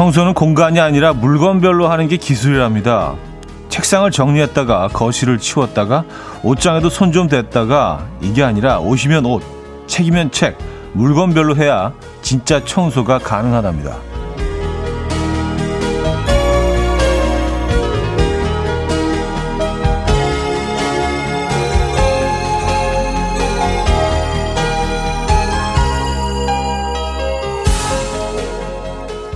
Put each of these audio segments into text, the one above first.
청소는 공간이 아니라 물건별로 하는 게 기술이랍니다. 책상을 정리했다가 거실을 치웠다가 옷장에도 손 좀 댔다가 이게 아니라 옷이면 옷, 책이면 책, 물건별로 해야 진짜 청소가 가능하답니다.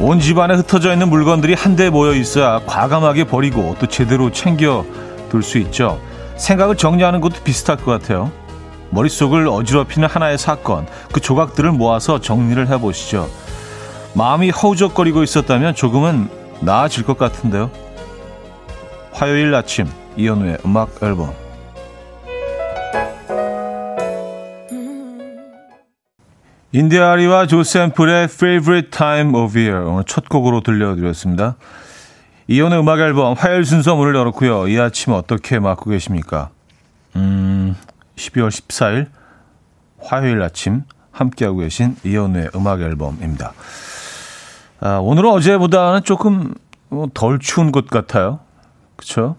온 집안에 흩어져 있는 물건들이 한데 모여 있어야 과감하게 버리고 또 제대로 챙겨 둘 수 있죠. 생각을 정리하는 것도 비슷할 것 같아요. 머릿속을 어지럽히는 하나의 사건, 그 조각들을 모아서 정리를 해보시죠. 마음이 허우적거리고 있었다면 조금은 나아질 것 같은데요. 화요일 아침 이현우의 음악 앨범 인디아리와 조샘플의 Favorite Time of Year 오늘 첫 곡으로 들려드렸습니다. 이혼의 음악 앨범 화요일 순서 문을 열었고요. 이 아침 어떻게 맞고 계십니까? 음, 12월 14일 화요일 아침 함께하고 계신 이혼의 음악 앨범입니다. 아, 오늘은 어제보다는 조금 뭐덜 추운 것 같아요. 그쵸?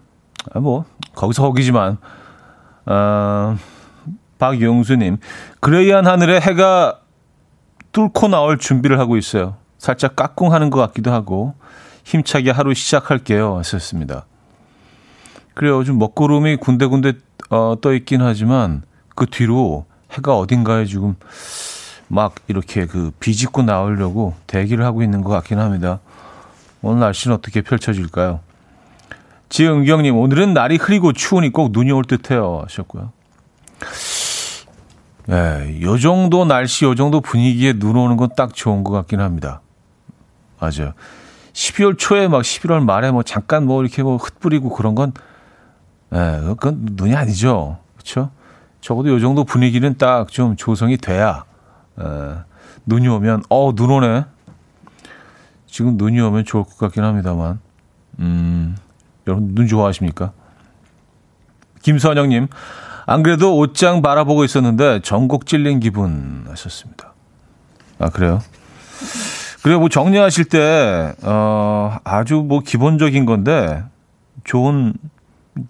아, 뭐, 거기서 거기지만, 아, 박용수님, 그레이한 하늘에 해가 뚫고 나올 준비를 하고 있어요. 살짝 까꿍하는 것 같기도 하고 힘차게 하루 시작할게요. 하셨습니다. 그래요. 요즘 먹구름이 군데군데 어, 떠 있긴 하지만 그 뒤로 해가 어딘가에 지금 막 이렇게 그 비집고 나오려고 대기를 하고 있는 것 같긴 합니다. 오늘 날씨는 어떻게 펼쳐질까요? 지은경님, 오늘은 날이 흐리고 추우니 꼭 눈이 올 듯해요. 하셨고요. 예, 요 정도 날씨, 요 정도 분위기에 눈 오는 건 딱 좋은 것 같긴 합니다. 맞아요. 12월 초에 막 11월 말에 뭐 잠깐 뭐 이렇게 뭐 흩뿌리고 그런 건, 예, 그건 눈이 아니죠. 그렇죠? 적어도 요 정도 분위기는 딱 좀 조성이 돼야, 예, 눈이 오면, 어, 눈 오네. 지금 눈이 오면 좋을 것 같긴 합니다만, 음, 여러분 눈 좋아하십니까? 김선영님, 안 그래도 옷장 바라보고 있었는데 전곡 찔린 기분 하셨습니다. 아, 그래요? 그래요. 뭐 정리하실 때, 어, 아주 뭐 기본적인 건데, 좋은,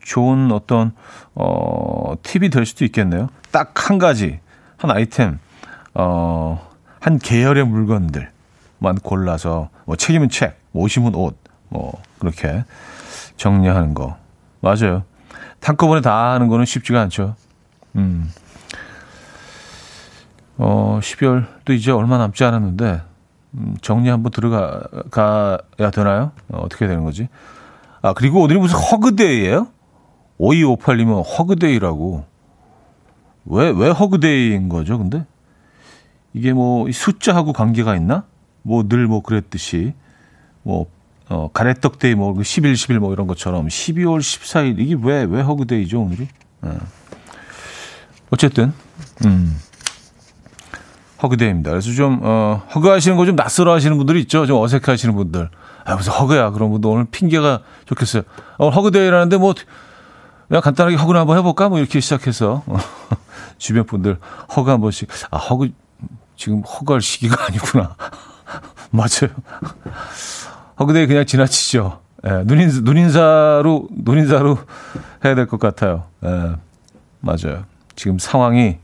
좋은 어떤, 어, 팁이 될 수도 있겠네요. 딱 한 가지, 한 아이템, 어, 한 계열의 물건들만 골라서, 뭐 책이면 책, 뭐 옷이면 옷, 뭐, 그렇게 정리하는 거. 맞아요. 한꺼번에 다 하는 거는 쉽지가 않죠. 음. 어, 12월도 이제 얼마 남지 않았는데, 음, 정리 한번 들어가, 가야 되나요? 어, 어떻게 되는 거지? 아, 그리고 오늘이 무슨 허그데이예요 5258님은 허그데이라고. 왜, 왜 허그데이인 거죠, 근데? 이게 뭐, 숫자하고 관계가 있나? 뭐, 늘 뭐 그랬듯이, 뭐, 어, 가래떡 데이 뭐 10일, 10일 뭐 이런 것처럼 12월 14일 이게 왜, 왜 허그데이죠, 오늘이? 어. 어쨌든, 음. 허그데이입니다. 그래서 좀, 어, 허그 하시는 거 좀 낯설어 하시는 분들이 있죠. 좀 어색해 하시는 분들. 아, 무슨 허그야. 그런 분들 오늘 핑계가 좋겠어요. 어, 허그데이라는데 뭐, 그냥 간단하게 허그를 한번 해볼까? 뭐 이렇게 시작해서. 주변 분들 허그 한 번씩. 아, 허그, 지금 허그할 시기가 아니구나. 맞아요. 허그데이 그냥 지나치죠. 예, 눈인, 눈인사로, 눈인사로 해야 될 것 같아요. 예, 맞아요. 지금 상황이,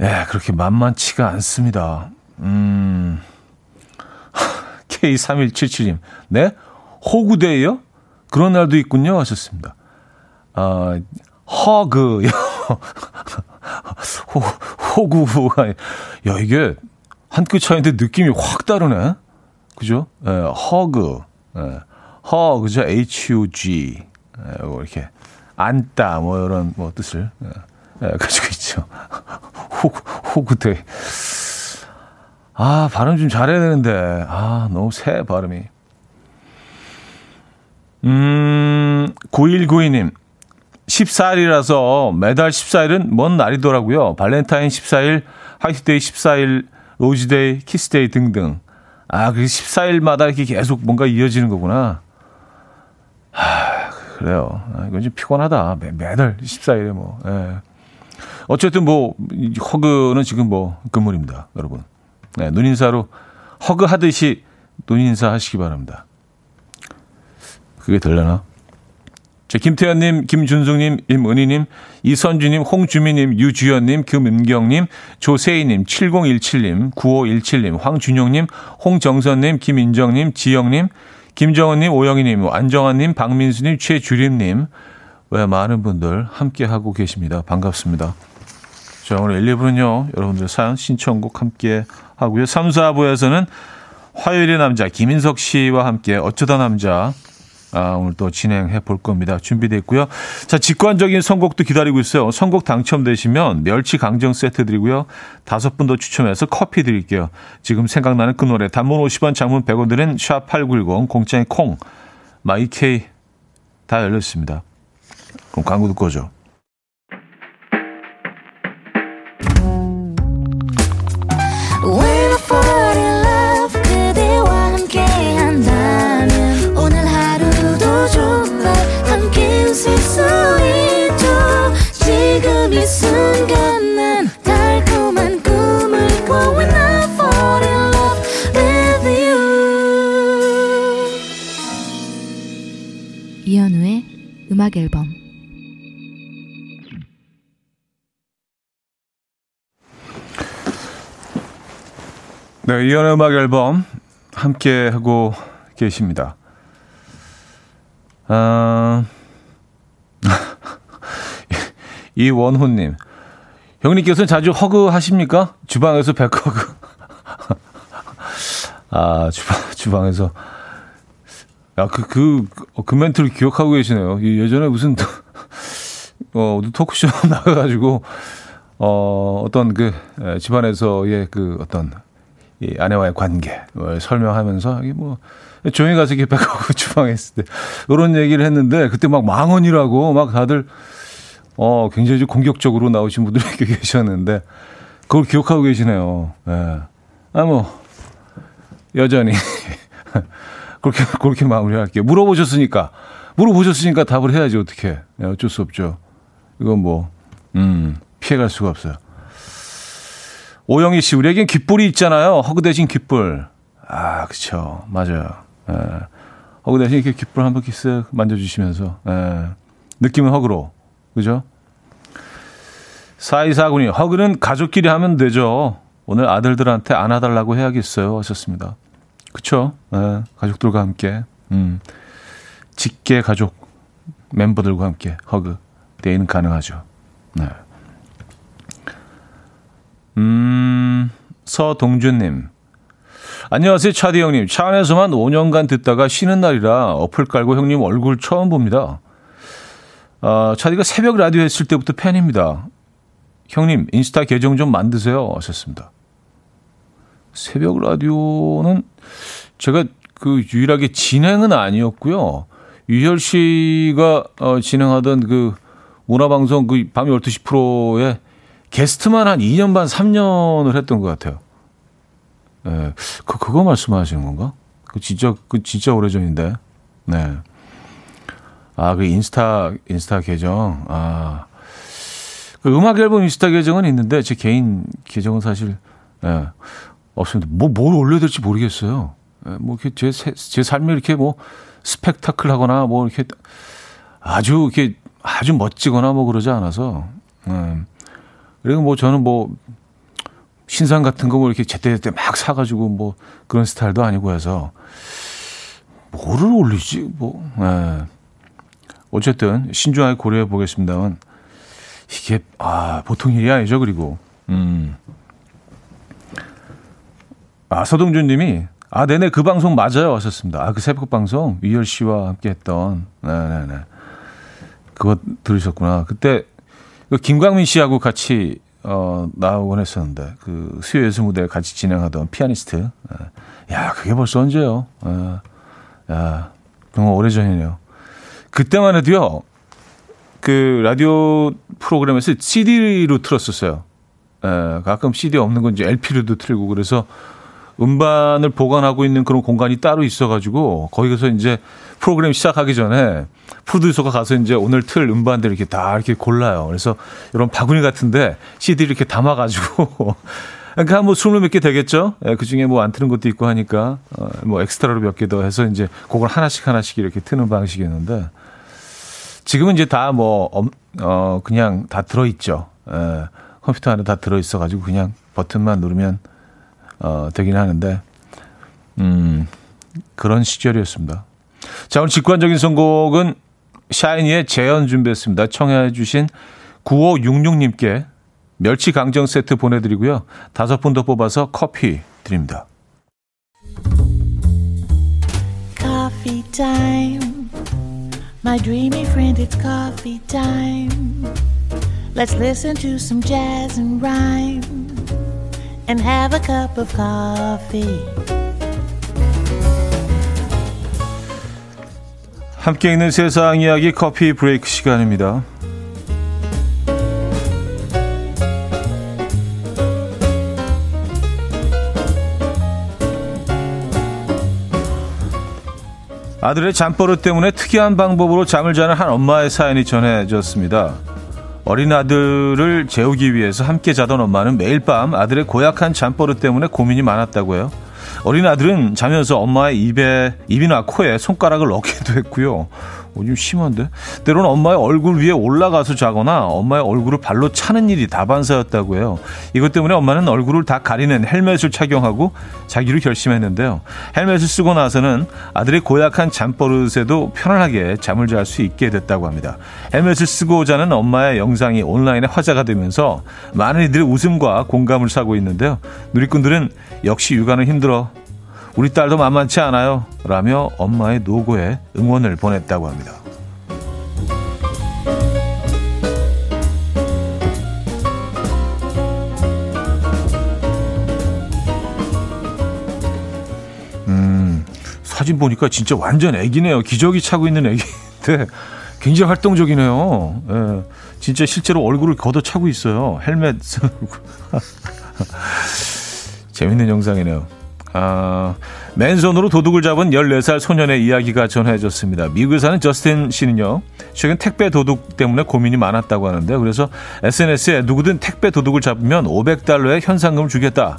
예, 그렇게 만만치가 않습니다. 음, K3177님, 네? 호구데이요? 그런 날도 있군요. 하셨습니다. 아, 허그요. 호, 호구가, 야, 이게 한 끗 차이인데 느낌이 확 다르네. 그죠? 예, 허그. 예, 허 그죠. H-U-G. 예, 뭐 이렇게. 안다. 뭐 이런 뭐 뜻을. 예, 예, 가지고 있죠. 호구, 호구 day. 아, 발음 좀 잘해야 되는데. 아, 너무 세 발음이. 음, 9192님. 14일이라서 매달 14일은 뭔 날이더라고요. 발렌타인 14일, 화이트데이 14일, Rose Day, Kiss Day 등등. 아, 그 14일마다 이렇게 계속 뭔가 이어지는 거구나. 하, 그래요. 아, 이건 좀 피곤하다. 매, 매달 14일에 뭐. 예. 어쨌든 뭐, 허그는 지금 뭐, 금물입니다. 여러분. 네, 눈인사로 허그 하듯이 눈 인사 하시기 바랍니다. 그게 될려나? 자, 김태현님, 김준숙님, 임은희님, 이선주님, 홍주미님, 유주연님, 금은경님, 조세희님, 7017님, 9517님, 황준용님, 홍정선님, 김인정님, 지영님, 김정은님, 오영희님, 안정환님, 박민수님, 최주림님, 왜 많은 분들 함께하고 계십니다. 반갑습니다. 자, 오늘 1, 2부는요, 여러분들 사연 신청곡 함께 하고요. 3, 4부에서는 화요일의 남자, 김인석 씨와 함께 어쩌다 남자, 아, 오늘 또 진행해 볼 겁니다. 준비되어 있고요. 자, 직관적인 선곡도 기다리고 있어요. 선곡 당첨되시면 멸치 강정 세트 드리고요. 다섯 분 더 추첨해서 커피 드릴게요. 지금 생각나는 그 노래 단문 50원, 장문 100원 드는 샵8910 공짜인 콩, 마이케이 다 열렸습니다. 그럼 광고 듣고 오죠. 음악 앨범 네, 이연의 음악 앨범 함께 하고 계십니다. 아, 이원호님, 형님께서는 자주 hug 하십니까? 주방에서 back hug. 아, 주방, 주방에서. 야, 그, 그, 그 멘트를 기억하고 계시네요. 예전에 무슨, 어, 토크쇼 나가가지고, 어, 어떤 그, 집안에서의 그 어떤, 이 아내와의 관계, 뭐 설명하면서, 이게 뭐, 조용히 가서 이렇게 백하고 주방에 있을 때, 이런 얘기를 했는데, 그때 막 망언이라고 막 다들, 어, 굉장히 좀 공격적으로 나오신 분들이 계셨는데, 그걸 기억하고 계시네요. 예. 아, 뭐, 여전히. 그렇게, 그렇게 마무리할게요. 물어보셨으니까. 물어보셨으니까 답을 해야지, 어떻게. 네, 어쩔 수 없죠. 이건 뭐, 음, 피해갈 수가 없어요. 오영희 씨, 우리에겐 귓불이 있잖아요. 허그 대신 귓불. 아, 그쵸. 맞아요. 예. 허그 대신 이렇게 귓불 한 바퀴 쓱 만져주시면서, 예. 느낌은 허그로. 그죠? 사이사군이, 허그는 가족끼리 하면 되죠. 오늘 아들들한테 안아달라고 해야겠어요. 하셨습니다. 그쵸? 네, 가족들과 함께, 음, 직계 가족 멤버들과 함께 허그, 데이는 가능하죠. 네. 음, 서동준님. 안녕하세요, 차디 형님. 차 안에서만 5년간 듣다가 쉬는 날이라 어플 깔고 형님 얼굴 처음 봅니다. 아, 차디가 새벽 라디오 했을 때부터 팬입니다. 형님, 인스타 계정 좀 만드세요. 하셨습니다. 새벽 라디오는 제가 그 유일하게 진행은 아니었고요. 유혈 씨가 어, 진행하던 그 문화방송 그 밤 12시 프로에 게스트만 한 2년 반, 3년을 했던 것 같아요. 예. 네, 그, 그거 말씀하시는 건가? 그 진짜, 그 진짜 오래 전인데. 네. 아, 그 인스타, 인스타 계정. 아. 그 음악 앨범 인스타 계정은 있는데, 제 개인 계정은 사실, 예. 네. 없습니다. 뭐, 뭘 올려야 될지 모르겠어요. 예, 뭐, 이렇게 제, 제 삶이 이렇게 뭐, 스펙타클 하거나 뭐, 이렇게 아주, 이렇게 아주 멋지거나 뭐 그러지 않아서, 음. 그리고 뭐 저는 뭐, 신상 같은 거 뭐 이렇게 제때제때 막 사가지고 뭐 그런 스타일도 아니고 해서, 뭐를 올리지? 뭐, 예. 어쨌든, 신중하게 고려해 보겠습니다만, 이게, 아, 보통 일이 아니죠, 그리고. 음. 아, 서동준 님이, 아, 네네, 그 방송 맞아요. 하셨습니다. 아, 그 새벽 방송, 위열 씨와 함께 했던, 네네 네. 그거 들으셨구나. 그때, 그 김광민 씨하고 같이, 어, 나오곤 했었는데, 그 수요 예술 무대 같이 진행하던 피아니스트. 네. 야, 그게 벌써 언제요? 야, 야, 정말 오래전이네요. 그때만 해도요, 그 라디오 프로그램에서 CD로 틀었었어요. 에, 가끔 CD 없는 건 이제 LP로도 틀고 그래서 음반을 보관하고 있는 그런 공간이 따로 있어가지고 거기서 이제 프로그램 시작하기 전에 프로듀서가 가서 이제 오늘 틀 음반들 이렇게 다 이렇게 골라요. 그래서 이런 바구니 같은데 CD 이렇게 담아가지고 그러니까 뭐 스물 몇 개 되겠죠. 예, 그 중에 뭐 안 트는 것도 있고 하니까 어, 뭐 엑스트라로 몇 개 더 해서 이제 그걸 하나씩 하나씩 이렇게 트는 방식이었는데 지금은 이제 다 뭐 어, 그냥 다 들어 있죠. 예, 컴퓨터 안에 다 들어 있어 가지고 그냥 버튼만 누르면 어, 되긴 하는데 음 그런 시절이었습니다. 자 오늘 직관적인 선곡은 샤이니의 재현 준비했습니다. 청해 주신 9566님께 멸치 강정 세트 보내드리고요. 다섯 분 더 뽑아서 커피 드립니다. Coffee. My dreamy friend, it's coffee time. Let's listen to some jazz and rhyme and have a cup of coffee. 함께 있는 세상 이야기 커피 브레이크 시간입니다. 아들의 잠버릇 때문에 특이한 방법으로 잠을 자는 한 엄마의 사연이 전해졌습니다. 어린 아들을 재우기 위해서 함께 자던 엄마는 매일 밤 아들의 고약한 잠버릇 때문에 고민이 많았다고 해요. 어린 아들은 자면서 엄마의 입에 입이나 코에 손가락을 넣기도 했고요. 어, 좀 심한데? 때로는 엄마의 얼굴 위에 올라가서 자거나 엄마의 얼굴을 발로 차는 일이 다반사였다고 해요. 이것 때문에 엄마는 얼굴을 다 가리는 헬멧을 착용하고 자기로 결심했는데요. 헬멧을 쓰고 나서는 아들의 고약한 잠버릇에도 편안하게 잠을 잘 수 있게 됐다고 합니다. 헬멧을 쓰고 자는 엄마의 영상이 온라인에 화제가 되면서 많은 이들의 웃음과 공감을 사고 있는데요. 누리꾼들은 역시 육아는 힘들어. 우리 딸도 만만치 않아요. 라며 엄마의 노고에 응원을 보냈다고 합니다. 음, 사진 보니까 진짜 완전 애기네요. 기저귀 차고 있는 애기인데 굉장히 활동적이네요. 예, 진짜 실제로 얼굴을 걷어 차고 있어요. 헬멧. 재밌는 영상이네요. 아, 맨손으로 도둑을 잡은 14살 소년의 이야기가 전해졌습니다. 미국에 사는 저스틴 씨는요, 최근 택배 도둑 때문에 고민이 많았다고 하는데, 그래서 SNS에 누구든 택배 도둑을 잡으면 500달러의 현상금을 주겠다.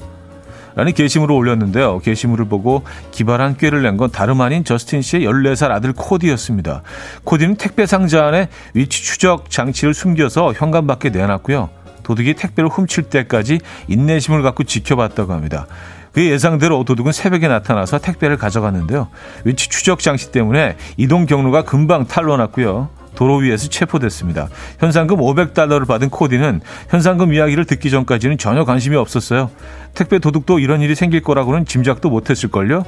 라는 게시물을 올렸는데요. 게시물을 보고 기발한 꾀를 낸 건 다름 아닌 저스틴 씨의 14살 아들 코디였습니다. 코디는 택배 상자 안에 위치 추적 장치를 숨겨서 현관 밖에 내놨고요. 도둑이 택배를 훔칠 때까지 인내심을 갖고 지켜봤다고 합니다. 그 예상대로 도둑은 새벽에 나타나서 택배를 가져갔는데요. 위치 추적 장치 때문에 이동 경로가 금방 탈로났고요. 도로 위에서 체포됐습니다. 현상금 500달러를 받은 코디는 현상금 이야기를 듣기 전까지는 전혀 관심이 없었어요. 택배 도둑도 이런 일이 생길 거라고는 짐작도 못했을걸요?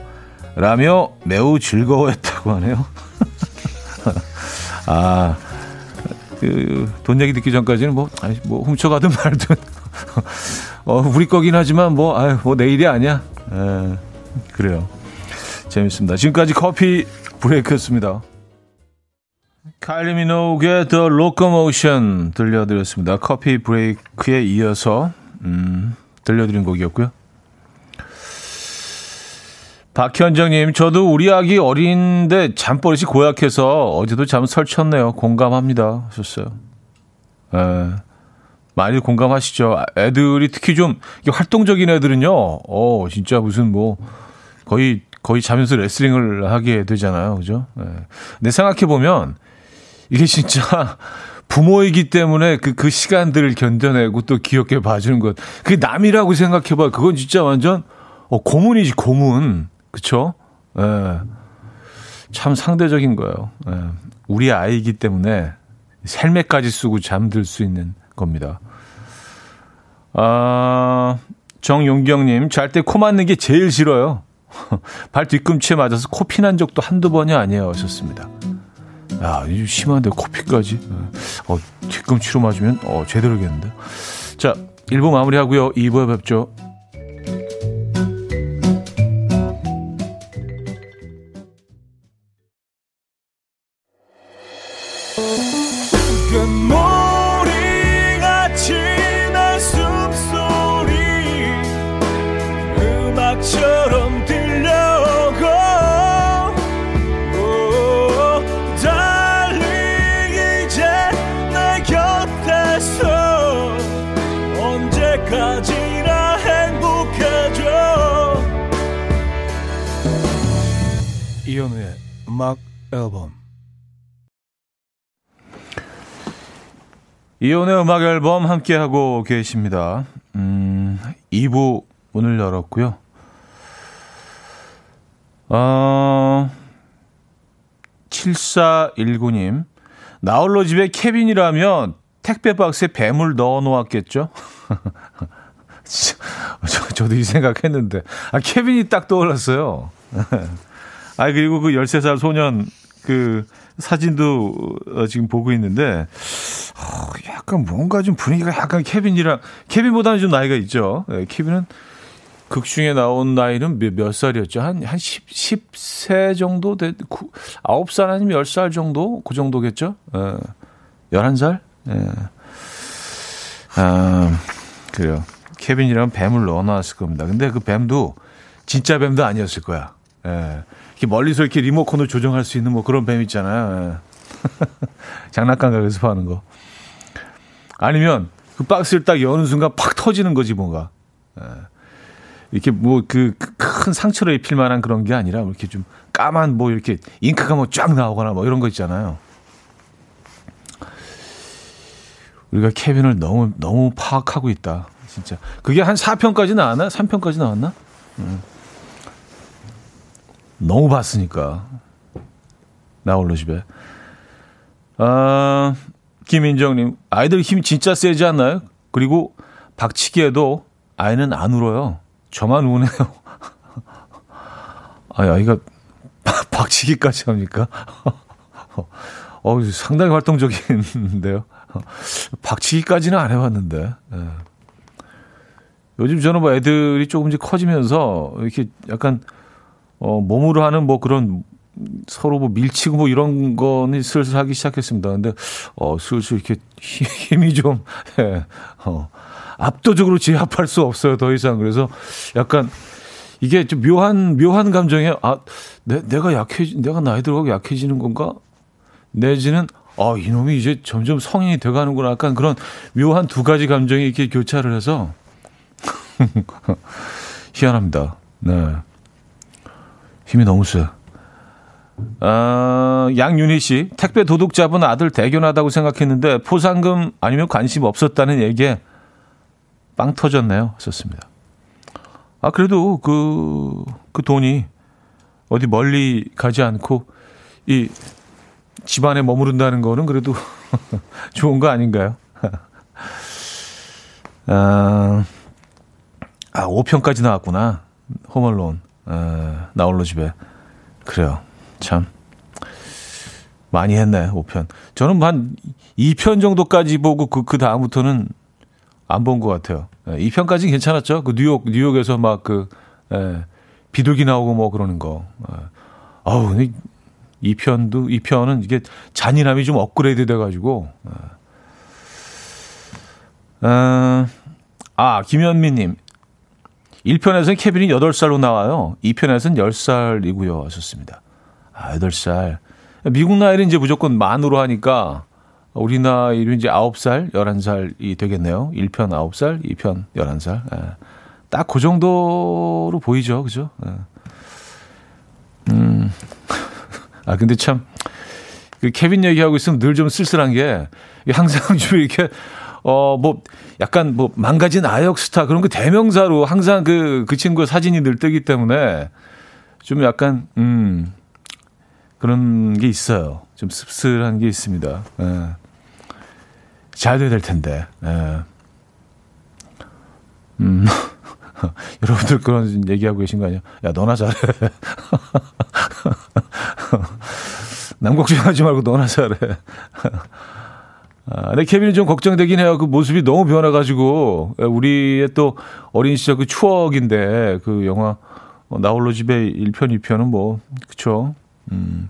라며 매우 즐거워했다고 하네요. 아, 그, 돈 얘기 듣기 전까지는 뭐, 아니, 뭐, 훔쳐가든 말든. 어, 우리 거긴 하지만 뭐, 아유, 뭐 내일이 아니야. 에, 그래요. 재밌습니다. 지금까지 커피 브레이크였습니다. 카일리 미노그의 The Locomotion 들려드렸습니다. 커피 브레이크에 이어서 음, 들려드린 곡이었고요. 박현정님, 저도 우리 아기 어린데 잠버릇이 고약해서 어제도 잠 설쳤네요. 공감합니다. 하셨어요. 에, 많이 공감하시죠. 애들이 특히 좀 활동적인 애들은요, 어, 진짜 무슨 뭐, 거의, 거의 자면서 레슬링을 하게 되잖아요. 그죠? 네. 근데 생각해보면, 이게 진짜 부모이기 때문에 그, 그 시간들을 견뎌내고 또 귀엽게 봐주는 것. 그게 남이라고 생각해봐. 그건 진짜 완전, 어, 고문이지, 고문. 그쵸? 예. 네. 참 상대적인 거예요. 예. 우리 아이기 때문에 헬멧까지 쓰고 잠들 수 있는 겁니다. 아, 정용경님, 잘 때 코 맞는 게 제일 싫어요. 발 뒤꿈치에 맞아서 코 피 난 적도 한두 번이 아니에요. 하셨습니다. 야, 이거 심한데 코피까지. 어, 뒤꿈치로 맞으면, 어, 제대로겠는데. 자, 1부 마무리하고요. 2부에 뵙죠. 이혼의 음악 앨범 함께하고 계십니다. 음, 2부 문을 열었고요. 어, 7419님. 나홀로 집에 케빈이라면 택배 박스에 뱀을 넣어 놓았겠죠? 저, 저도 이 생각했는데. 아, 케빈이 딱 떠올랐어요. 아, 그리고 그 13살 소년 그 사진도 어, 지금 보고 있는데, 어, 약간 뭔가 좀 분위기가 약간 케빈이랑, 케빈보다는 좀 나이가 있죠. 네, 케빈은 극 중에 나온 나이는 몇, 몇 살이었죠? 한, 한 10, 10세 정도 돼, 9, 9살 아니면 10살 정도? 그 정도겠죠? 예. 11살? 예. 아, 그래요. 케빈이랑 뱀을 넣어놨을 겁니다. 근데 그 뱀도 진짜 뱀도 아니었을 거야. 예. 이렇게 멀리서 이렇게 리모컨을 조정할 수 있는 뭐 그런 뱀 있잖아요. 예. 장난감 가게에서 파는 거. 아니면 그 박스를 딱 여는 순간 팍 터지는 거지 뭔가. 예. 이렇게 뭐 그 큰 상처를 입힐 만한 그런 게 아니라 뭐 이렇게 좀 까만 뭐 이렇게 잉크가 뭐 쫙 나오거나 뭐 이런 거 있잖아요. 우리가 케빈을 너무 너무 파악하고 있다. 진짜. 그게 한 4편까지 나왔나? 3편까지 나왔나? 음. 너무 봤으니까. 나 홀로 집에. 아, 김인정님, 아이들 힘 진짜 세지 않나요? 그리고 박치기에도 아이는 안 울어요. 저만 우네요. 아, 아이가 박치기까지 합니까? 어, 상당히 활동적인데요. 박치기까지는 안 해봤는데. 네. 요즘 저는 뭐 애들이 조금씩 커지면서 이렇게 약간 어, 몸으로 하는 뭐 그런 서로 뭐 밀치고 뭐 이런 거는 슬슬 하기 시작했습니다. 근데 어, 슬슬 이렇게 힘이 좀 예, 어, 압도적으로 제압할 수 없어요. 더 이상. 그래서 약간 이게 좀 묘한 묘한 감정에 아, 내, 내가 약해 내가 나이 들어가고 약해지는 건가? 내지는 아, 이놈이 이제 점점 성인이 돼 가는구나. 약간 그런 묘한 두 가지 감정이 이렇게 교차를 해서 희한합니다. 네. 힘이 너무 세. 아, 양윤희 씨, 택배 도둑 잡은 아들 대견하다고 생각했는데 포상금 아니면 관심 없었다는 얘기에 빵 터졌네요. 썼습니다. 아, 그래도 그, 그 돈이 어디 멀리 가지 않고 이 집안에 머무른다는 거는 그래도 좋은 거 아닌가요? 아, 아, 5편까지 나왔구나. 홈얼론. 아, 나홀로 집에. 그래요. 참. 많이 했네, 5편. 저는 한 2편 정도까지 보고 그, 그 다음부터는 안 본 것 같아요. 2편까지는 괜찮았죠. 그 뉴욕, 뉴욕에서 막 그, 예, 비둘기 나오고 뭐 그러는 거. 예. 아우, 2편도, 2편은 이게 잔인함이 좀 업그레이드 돼가지고. 예. 아, 아 김현미님. 1편에서는 케빈이 8살로 나와요. 2편에서는 10살이고요. 하셨습니다. 아, 8살. 미국 나이는 이제 무조건 만으로 하니까 우리 나이로 이제 9살, 11살이 되겠네요. 1편 9살, 2편 11살. 예. 딱그 정도로 보이죠. 그죠? 예. 음. 아, 근데 참, 그 케빈 얘기하고 있으면 늘 좀 쓸쓸한 게 항상 좀 이렇게 어, 뭐, 약간 뭐, 망가진 아역 스타 그런 거 대명사로 항상 그, 그 친구의 사진이 늘 뜨기 때문에 좀 약간, 음, 그런 게 있어요. 좀 씁쓸한 게 있습니다. 예. 잘 돼야 될 텐데. 예. 음. 여러분들 그런 얘기하고 계신 거 아니야? 야, 너나 잘해. 남 걱정하지 말고 너나 잘해. 아, 근데 케빈이 좀 걱정되긴 해요. 그 모습이 너무 변해가지고 우리의 또 어린 시절 그 추억인데 그 영화 어, 나홀로 집에 1편, 2편은 뭐 그쵸. 음,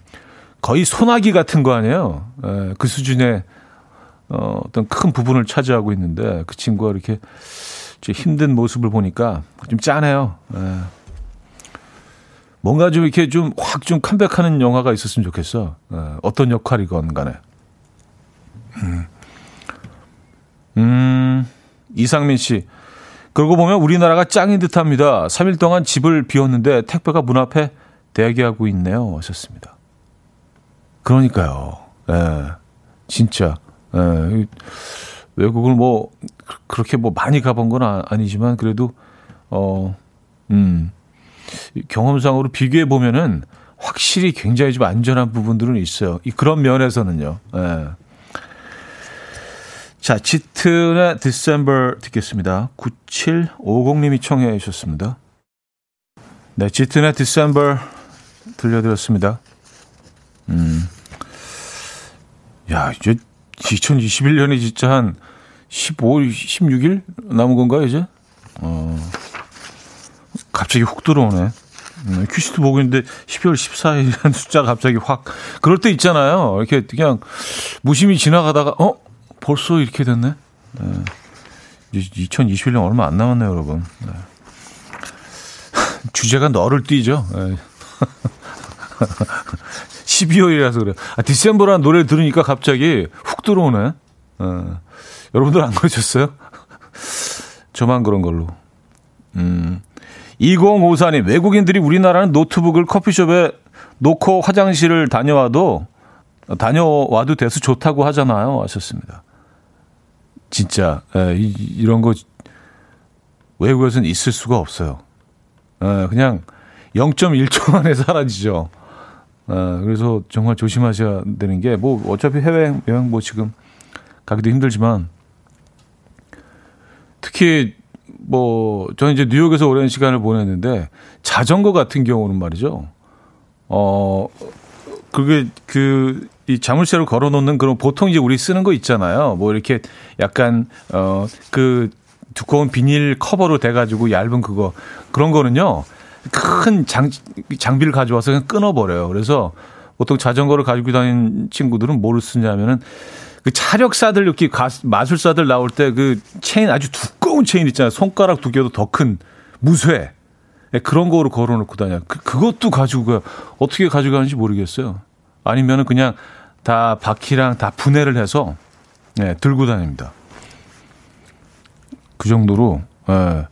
거의 소나기 같은 거 아니에요. 에, 그 수준의 어, 어떤 큰 부분을 차지하고 있는데 그 친구가 이렇게 좀 힘든 모습을 보니까 좀 짠해요. 에. 뭔가 좀 이렇게 좀확좀 컴백하는 영화가 있었으면 좋겠어. 에, 어떤 역할이건 간에. 음. 음, 이상민 씨. 그러고 보면 우리나라가 짱인 듯 합니다. 3일 동안 집을 비웠는데 택배가 문 앞에 대기하고 있네요. 하셨습니다. 그러니까요. 예. 진짜. 예. 외국을 뭐, 그렇게 뭐 많이 가본 건 아, 아니지만, 그래도, 어, 음, 경험상으로 비교해 보면은 확실히 굉장히 좀 안전한 부분들은 있어요. 그런 면에서는요. 예. 자, 짙은의 December 듣겠습니다. 9750님이 청해 주셨습니다. 네, 짙은의 December 들려드렸습니다. 음. 야, 이제 2021년이 진짜 한 15, 16일 남은 건가요, 이제? 어. 갑자기 훅 들어오네. 음, 큐시트 보고 있는데 12월 14일이라는 숫자가 갑자기 확 그럴 때 있잖아요. 이렇게 그냥 무심히 지나가다가 어 벌써 이렇게 됐네. 네. 2021년 얼마 안 남았네요, 여러분. 네. 주제가 너를. 네. 12월이라서 그래요. 아, 디셈버라는 노래를 들으니까 갑자기 훅 들어오네. 어. 여러분들 안 그러셨어요? 저만 그런 걸로. 음. 2054님, 외국인들이 우리나라는 노트북을 커피숍에 놓고 화장실을 다녀와도, 다녀와도 돼서 좋다고 하잖아요. 하셨습니다. 진짜, 예, 이, 이런 거 외국에서는 있을 수가 없어요. 예, 그냥 0.1초 만에 사라지죠. 예, 그래서 정말 조심하셔야 되는 게, 뭐, 어차피 해외 여행 뭐 지금 가기도 힘들지만, 특히 뭐 저는 이제 뉴욕에서 오랜 시간을 보냈는데 자전거 같은 경우는 말이죠. 어 그게 그 이 자물쇠를 걸어 놓는 그런 보통 이제 우리 쓰는 거 있잖아요. 뭐 이렇게 약간 어 그 두꺼운 비닐 커버로 돼 가지고 얇은 그거 그런 거는요. 큰 장, 장비를 가져와서 그냥 끊어버려요. 그래서 보통 자전거를 가지고 다니는 친구들은 뭐를 쓰냐면은 그 차력사들 이렇게 가, 마술사들 나올 때 그 체인 아주 두꺼운 체인 있잖아요. 손가락 두 개도 더 큰 무쇠. 네, 그런 거로 걸어놓고 다녀. 그, 그것도 가지고 어떻게 가져가는지 모르겠어요. 아니면은 그냥 다 바퀴랑 다 분해를 해서 네, 들고 다닙니다. 그 정도로 네,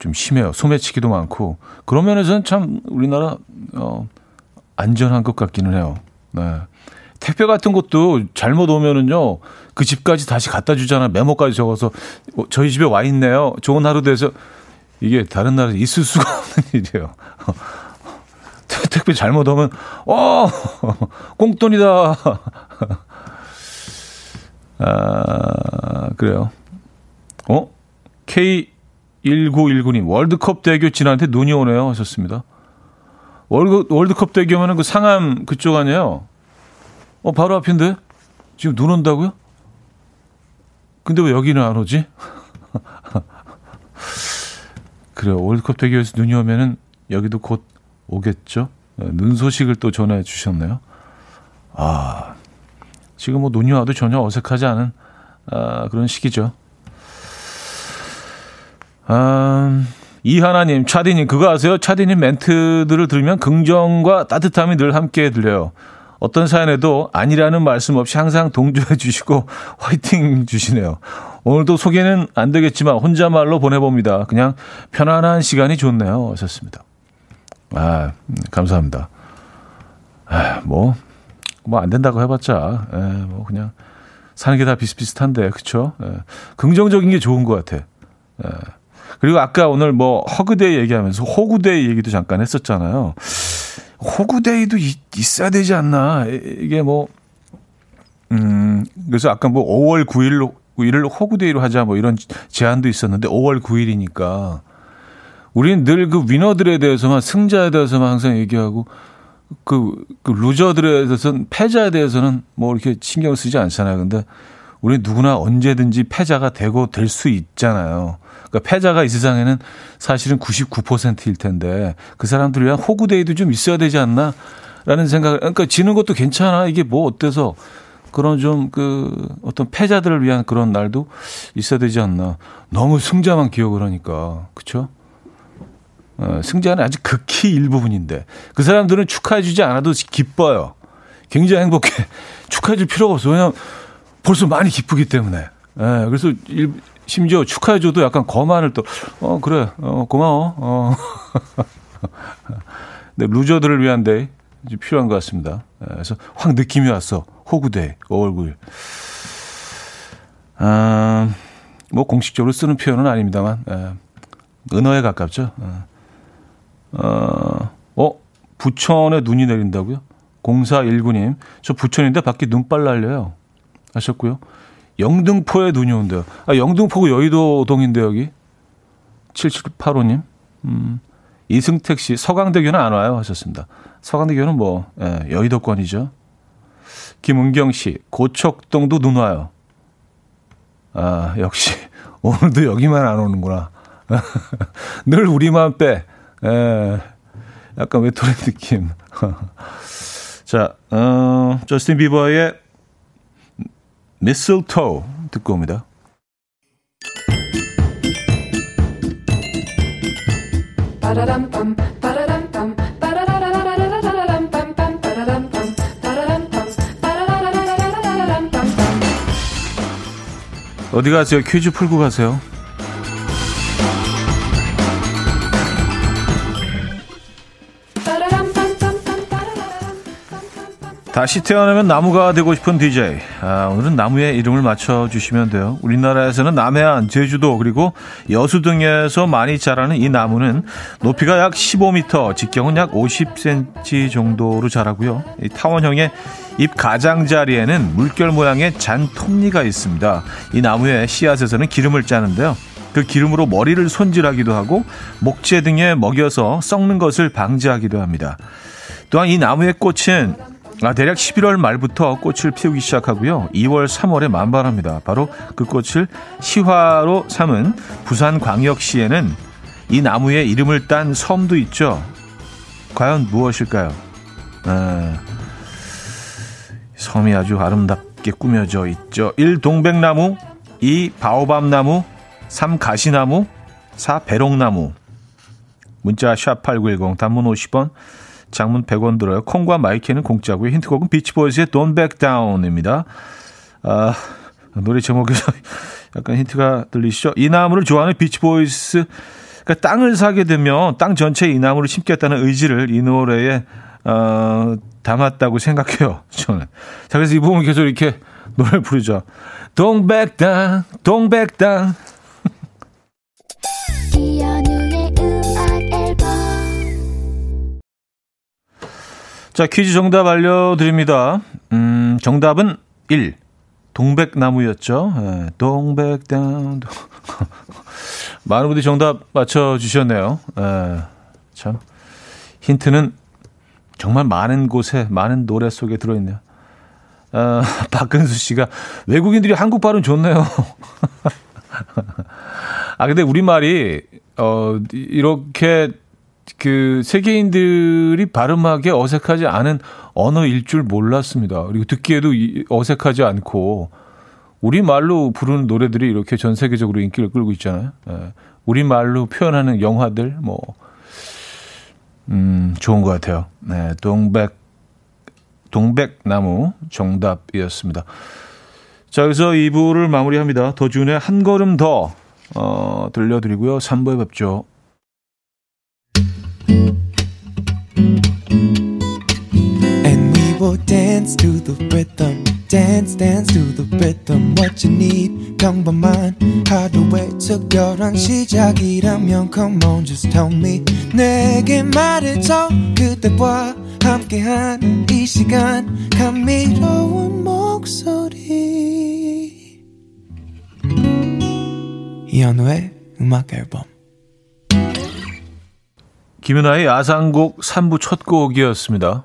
좀 심해요. 소매치기도 많고 그런 면에서는 참 우리나라 어, 안전한 것 같기는 해요. 네. 택배 같은 것도 잘못 오면은요 그 집까지 다시 갖다 주잖아 메모까지 적어서 어, 저희 집에 와 있네요 좋은 하루 돼서 이게 다른 나라에 있을 수가 없는 일이에요 택배 잘못 오면 어 꽁돈이다 아 그래요 어 K 1919님 월드컵 대교 지나는데 눈이 오네요 하셨습니다 월드, 월드컵 대교면은 그 상암 그쪽 아니에요 어, 바로 앞인데? 지금 눈 온다고요? 근데 왜 여기는 안 오지? 그래요. 월드컵 대기에서 눈이 오면은 여기도 곧 오겠죠? 네, 눈 소식을 또 전해 주셨네요. 아, 지금 뭐 눈이 와도 전혀 어색하지 않은 아, 그런 시기죠. 아, 이하나님, 차디님, 그거 아세요? 차디님 멘트들을 들으면 긍정과 따뜻함이 늘 함께 들려요. 어떤 사연에도 아니라는 말씀 없이 항상 동조해 주시고 화이팅 주시네요. 오늘도 소개는 안 되겠지만 혼자말로 보내봅니다. 그냥 편안한 시간이 좋네요. 하셨습니다. 아, 감사합니다. 아, 뭐, 뭐 안 된다고 해봤자, 에, 예, 뭐 그냥 사는 게 다 비슷비슷한데, 그쵸? 에, 예. 긍정적인 게 좋은 것 같아. 에. 예. 그리고 아까 오늘 뭐 Hug Day 얘기하면서 호구 day 얘기도 잠깐 했었잖아요. 호구 day도 있, 어야 되지 않나. 이게 뭐, 음, 그래서 아까 뭐 5월 9일로, 9일을 호구 day로 하자 뭐 이런 제안도 있었는데 5월 9일이니까 우리는 늘 그 위너들에 대해서만 승자에 대해서만 항상 얘기하고 그, 그 루저들에 대해서는 패자에 대해서는 뭐 이렇게 신경을 쓰지 않잖아요. 근데 우리 누구나 언제든지 패자가 되고 될 수 있잖아요. 그러니까 패자가 이 세상에는 사실은 99%일 텐데 그 사람들을 위한 호구데이도 좀 있어야 되지 않나? 라는 생각을, 그러니까 지는 것도 괜찮아. 이게 뭐 어때서 그런 좀 그 어떤 패자들을 위한 그런 날도 있어야 되지 않나. 너무 승자만 기억을 하니까. 그쵸? 어, 승자는 아직 극히 일부분인데 그 사람들은 축하해주지 않아도 기뻐요. 굉장히 행복해. 축하해줄 필요가 없어. 왜냐면 벌써 많이 기쁘기 때문에. 예, 그래서 일, 심지어 축하해줘도 약간 거만을 또, 어, 그래, 어, 고마워, 어. 네, loser들을 위한 day 필요한 것 같습니다. 예, 그래서 확 느낌이 왔어. 호구대, 얼굴. 아, 뭐 공식적으로 쓰는 표현은 아닙니다만, 예, 은어에 가깝죠. 예. 어, 어, 부천에 눈이 내린다고요? 0419님, 저 부천인데 밖에 눈발 날려요. 하셨고요. 영등포에 눈이 온대요. 아, 영등포가 여의도동인데 여기. 7785님. 음. 이승택 씨, 서강대교는 안 와요. 하셨습니다. 서강대교는 뭐, 예, 여의도권이죠. 김은경 씨, 고척동도 눈 와요. 아, 역시, 오늘도 여기만 안 오는구나. 늘 우리만 빼. 예, 약간 외톨이 느낌. 자, 어, 저스틴 비버의 미슬토 듣고 옵니다. 어디 가세요? 퀴즈 풀고 가세요. 다시 태어나면 나무가 되고 싶은 DJ. 아, 오늘은 나무의 이름을 맞춰주시면 돼요. 우리나라에서는 남해안, 제주도, 그리고 여수 등에서 많이 자라는 이 나무는 높이가 약 15m, 직경은 약 50cm 정도로 자라고요. 이 타원형의 잎 가장자리에는 물결 모양의 잔 톱니가 있습니다. 이 나무의 씨앗에서는 기름을 짜는데요. 그 기름으로 머리를 손질하기도 하고 목재 등에 먹여서 썩는 것을 방지하기도 합니다. 또한 이 나무의 꽃은 아, 대략 11월 말부터 꽃을 피우기 시작하고요. 2월, 3월에 만발합니다. 바로 그 꽃을 시화로 삼은 부산 광역시에는 이 나무에 이름을 딴 섬도 있죠. 과연 무엇일까요? 아, 섬이 아주 아름답게 꾸며져 있죠. 1. 동백나무 2. 바오밤나무 3. 가시나무 4. 배롱나무 문자 샵8910 단문 50원 장문 100원 들어요. 콩과 마이키는 공짜고요. 힌트곡은 비치보이스의 Don't Back Down입니다. 아, 노래 제목에서 약간 힌트가 들리시죠? 이 나무를 좋아하는 비치보이스 그러니까 땅을 사게 되면 땅 전체에 이 나무를 심겠다는 의지를 이 노래에 어, 담았다고 생각해요. 저는. 자, 그래서 이 부분 계속 이렇게 노래를 부르죠. Don't back down, don't back down. 자, 퀴즈 정답 알려드립니다. 음, 정답은 1. 동백나무였죠. 네, 동백나무. 많은 분들이 정답 맞춰주셨네요. 네, 참. 힌트는 정말 많은 곳에, 많은 노래 속에 들어있네요. 아, 박근수 씨가 외국인들이 한국 발음 좋네요. 아, 근데 우리말이, 어, 이렇게 그 세계인들이 발음하기에 어색하지 않은 언어일 줄 몰랐습니다. 그리고 듣기에도 어색하지 않고 우리 말로 부르는 노래들이 이렇게 전 세계적으로 인기를 끌고 있잖아요. 예. 우리 말로 표현하는 영화들 뭐 음, 좋은 것 같아요. 네, 동백 동백나무 정답이었습니다. 자, 여기서 2부를 마무리합니다. 더준의 한 걸음 더 어, 들려드리고요. 3부에 뵙죠. Dance to the rhythm. Dance, dance to the rhythm. What you need, 평범한 하루의 특별한 시작이라면 Come on, just tell me. 내게 말해줘. 그대와 함께한 이 시간. 감미로운 목소리. 이현우의 음악 앨범. 김윤아의 아상곡 3부 첫 곡이었습니다.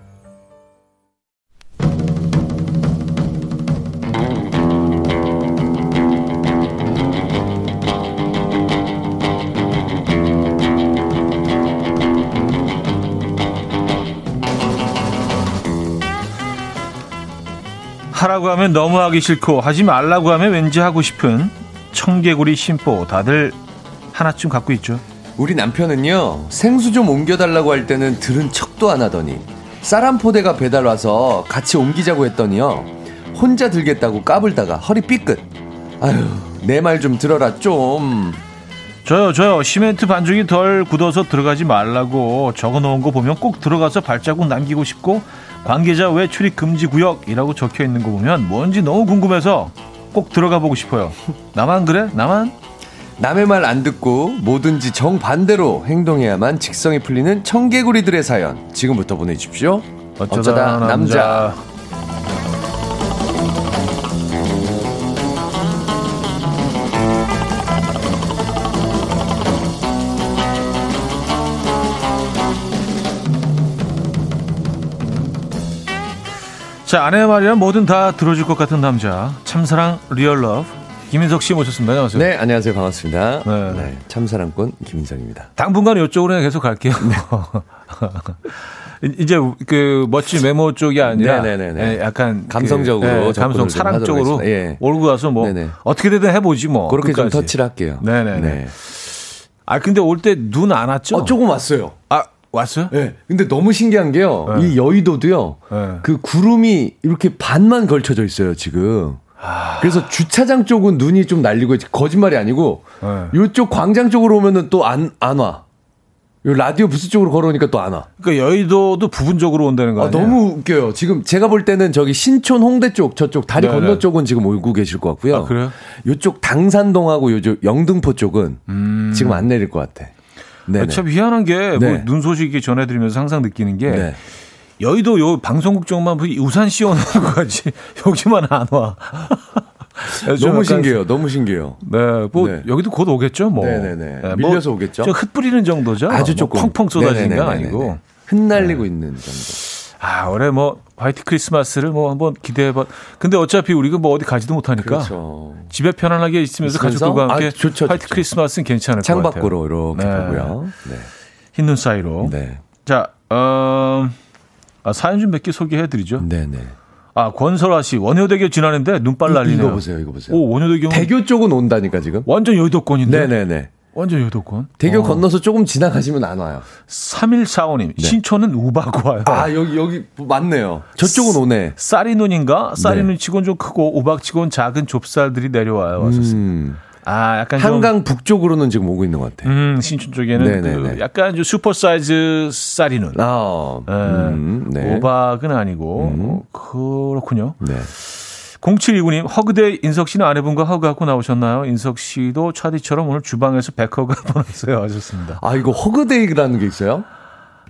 하라고 하면 너무 하기 싫고 하지 말라고 하면 왠지 하고 싶은 청개구리 심보 다들 하나쯤 갖고 있죠. 우리 남편은요 생수 좀 옮겨달라고 할 때는 들은 척도 안 하더니 쌀 한 포대가 배달 와서 같이 옮기자고 했더니요 혼자 들겠다고 까불다가 허리 삐끗 아유 내 말 좀 들어라 좀 저요 저요 시멘트 반죽이 덜 굳어서 들어가지 말라고 적어놓은 거 보면 꼭 들어가서 발자국 남기고 싶고 관계자 외 출입 금지 구역이라고 적혀 있는 거 보면 뭔지 너무 궁금해서 꼭 들어가 보고 싶어요. 나만 그래? 나만? 남의 말 안 듣고 뭐든지 정반대로 행동해야만 직성이 풀리는 청개구리들의 사연 지금부터 보내주십시오. 어쩌다, 어쩌다 남자. 남자. 자, 아내 말이라면 뭐든 다 들어줄 것 같은 남자. 참사랑 real love. 김인석 씨 모셨습니다. 안녕하세요. 네, 안녕하세요. 반갑습니다. 네. 네 참사랑꾼 김인석입니다. 당분간 이쪽으로 계속 갈게요. 네. 이제 그 멋진 메모 쪽이 아니라 네네네. 예, 약간 감성적으로 그, 네, 감성 사랑 쪽으로 예. 몰고 가서 뭐 네네. 어떻게 되든 해보지 뭐 그렇게 끝까지. 좀 터치를 할게요. 네네. 네. 아 근데 올 때 눈 안 왔죠? 어, 조금 왔어요. 아 왔어요? 네. 근데 너무 신기한 게요. 네. 이 여의도도요. 네. 그 구름이 이렇게 반만 걸쳐져 있어요, 지금. 아... 그래서 주차장 쪽은 눈이 좀 날리고 거짓말이 아니고 네. 이쪽 광장 쪽으로 오면은 또 안 안 와. 요 라디오 부스 쪽으로 걸어오니까 또 안 와. 그러니까 여의도도 부분적으로 온다는 거 아, 아니에요? 너무 웃겨요. 지금 제가 볼 때는 저기 신촌 홍대 쪽 저쪽 다리 네네. 건너 쪽은 지금 오고 계실 것 같고요. 아, 그래요? 요쪽 당산동하고 요쪽 영등포 쪽은 음... 지금 안 내릴 것 같아. 네네. 참 희한한 게눈 네. 뭐 소식이 전해드리면서 항상 느끼는 게 네. 여의도 요 방송국 쪽만 우산 씌워놓은 거 같지 여기만 안 와. 너무 신기해요. 너무 신기해요. 네, 뭐 네. 여기도 곧 오겠죠. 뭐 네네네. 네, 밀려서 뭐 오겠죠. 흙 뿌리는 정도죠. 아주 뭐 조금 뭐 펑펑 쏟아지는 게 아니고 흩날리고 네. 있는 정도. 아, 올해 뭐 화이트 크리스마스를 뭐 한번 기대해 봐. 근데 어차피 우리가 뭐 어디 가지도 못하니까 그렇죠. 집에 편안하게 있으면서? 가족들과 함께 아, 좋죠, 화이트 좋죠. 크리스마스는 괜찮을 것 같아요. 창밖으로 이렇게 네. 보고요. 네. 흰눈 사이로. 네. 자, 어, 아, 사연 좀 몇 개 소개해 드리죠. 네, 네. 아, 권설아 씨, 원효대교 지나는데 눈발 날리네요. 이거 보세요, 이거 보세요. 오, 원효대교. 대교 쪽은 온다니까, 지금. 완전 여의도권인데. 네네네. 네, 네. 완전 여도권. 대교 어. 건너서 조금 지나가시면 안 와요. 3145님. 네. 신촌은 우박 와요. 아, 여기, 여기 맞네요. 저쪽은 오네. 쌀이 눈인가? 쌀이 네. 눈 치곤 좀 크고 우박 치곤 작은 좁쌀들이 내려와요. 음. 아, 약간 한강 북쪽으로는 지금 오고 있는 것 같아요. 음, 신촌 쪽에는 그 약간 좀 슈퍼 사이즈 싸리눈. 아, 네. 음, 네. 우박은 아니고 음. 그렇군요. 네. 0729님, hug day 인석 씨는 아내분과 hug하고 나오셨나요? 인석 씨도 차디처럼 오늘 주방에서 back hug 했어요. 하셨습니다. 아, 이거 hug day라는 게 있어요?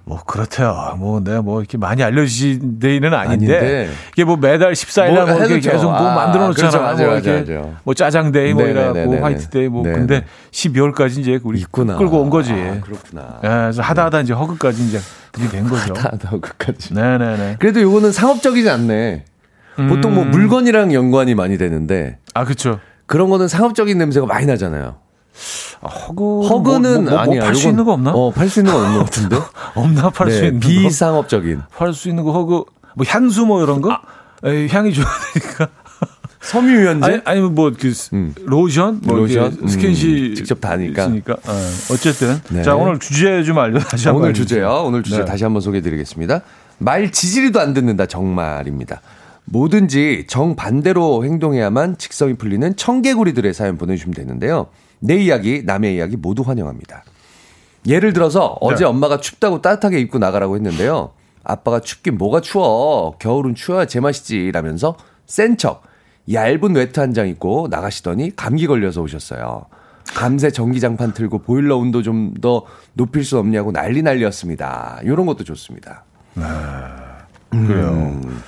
뭐 그렇대요. 뭐 내가 뭐 이렇게 많이 알려진 day는 아닌데, 아닌데. 이게 뭐 매달 14일날 뭐, 뭐 이렇게 계속 뭐 아, 만들어 놓잖아. 그렇죠. 뭐 이렇게 맞아요. 뭐 짜장 day 뭐 이라고 화이트 데이 뭐 네네. 근데 12월까지 이제 우리 있구나. 끌고 온 거지. 아, 그렇구나. 예, 그래서 하다 하다 이제 hug까지 이제 들이댄 거죠. 하다 하다 hug까지. 네, 네, 네. 그래도 요거는 상업적이지 않네. 음. 보통 뭐 물건이랑 연관이 많이 되는데. 아, 그렇죠. 그런 거는 상업적인 냄새가 많이 나잖아요. 아, hug hug는 뭐, 뭐, 뭐 아니야. 팔수 있는 거 없나? 어, 팔 수 있는 거 없는 것 같은데. 없나 팔수 네, 있는 비상업적인. 팔 수 있는 거 hug 뭐 향수 뭐 이런 거? 아. 에이, 향이 좋아야 되니까. 섬유유연제? 아니, 면 뭐 그 음. 로션, 뭐 로션, 음, 스킨십 직접 다니까. 있으니까. 어, 어쨌든 네. 자 오늘 주제 좀 알려 다시 한번. 오늘 주제요. 오늘 주제 네. 다시 한번 소개해드리겠습니다. 말 지지리도 안 듣는다 정말입니다. 뭐든지 정반대로 행동해야만 직성이 풀리는 청개구리들의 사연 보내주시면 되는데요. 내 이야기, 남의 이야기 모두 환영합니다. 예를 들어서 어제 네. 엄마가 춥다고 따뜻하게 입고 나가라고 했는데요. 아빠가 춥긴 뭐가 추워. 겨울은 추워야 제맛이지. 라면서 센 척, 얇은 외투 한 장 입고 나가시더니 감기 걸려서 오셨어요. 밤새 전기장판 틀고 보일러 온도 좀 더 높일 수 없냐고 난리 난리였습니다. 이런 것도 좋습니다. 네. 그래요. 음.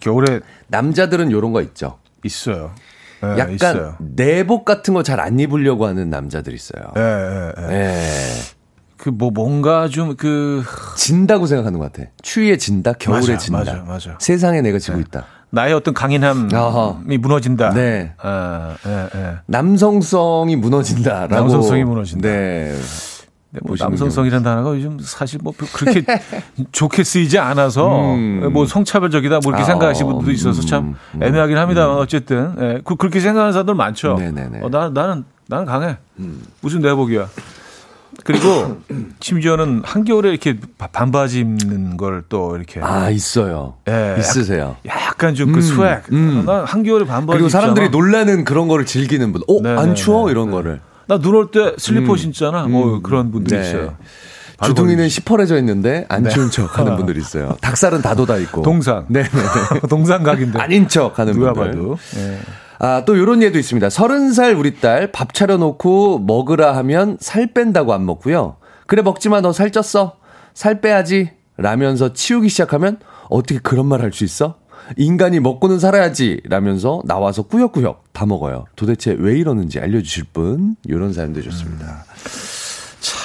겨울에 남자들은 이런 거 있죠. 있어요. 네, 약간 있어요. 내복 같은 거 잘 안 입으려고 하는 남자들 있어요. 예, 예, 예. 예. 그뭐 뭔가 좀 그 진다고 생각하는 것 같아. 추위에 진다, 겨울에 맞아, 진다. 맞아, 맞아. 세상에 내가 지고 네. 있다. 나의 어떤 강인함이 어허. 무너진다. 네. 아, 예, 예. 남성성이 무너진다라고. 남성성이 무너진다. 네. 네, 뭐 남성성이라는 단어가 요즘 사실 뭐 그렇게 좋게 쓰이지 않아서 음. 뭐 성차별적이다 뭐 이렇게 아, 생각하시는 분들도 있어서 참 음. 애매하긴 합니다만 음. 어쨌든 예, 그, 그렇게 생각하는 사람들 많죠. 네네네. 어, 나, 나는 나는 강해. 음. 무슨 내복이야. 그리고 심지어는 한겨울에 이렇게 반바지 입는 걸 또 이렇게 아 있어요. 예, 있으세요. 약간 좀그 음, 스웩. 음. 난 한겨울에 반바지 그리고 사람들이 있잖아. 놀라는 그런 거를 즐기는 분. 어, 안 추워 이런 거를. 나 눈 올 때 슬리퍼 음. 신잖아. 뭐 음. 그런 분들이 네. 있어요. 주둥이는 시퍼레져 있는데 안 네. 추운 척 하는 분들이 있어요. 닭살은 다 돋아 있고. 동상. 네, 네, 네. 동상각인데. 아닌 척 하는 누가 분들. 봐도. 네. 아, 또 요런 예도 있습니다. 서른 살 우리 딸 밥 차려놓고 먹으라 하면 살 뺀다고 안 먹고요. 그래 먹지 마, 너 살쪘어. 살 빼야지. 라면서 치우기 시작하면 어떻게 그런 말 할 수 있어? 인간이 먹고는 살아야지 라면서 나와서 꾸역꾸역 다 먹어요. 도대체 왜 이러는지 알려주실 분 이런 사연도 좋습니다. 음.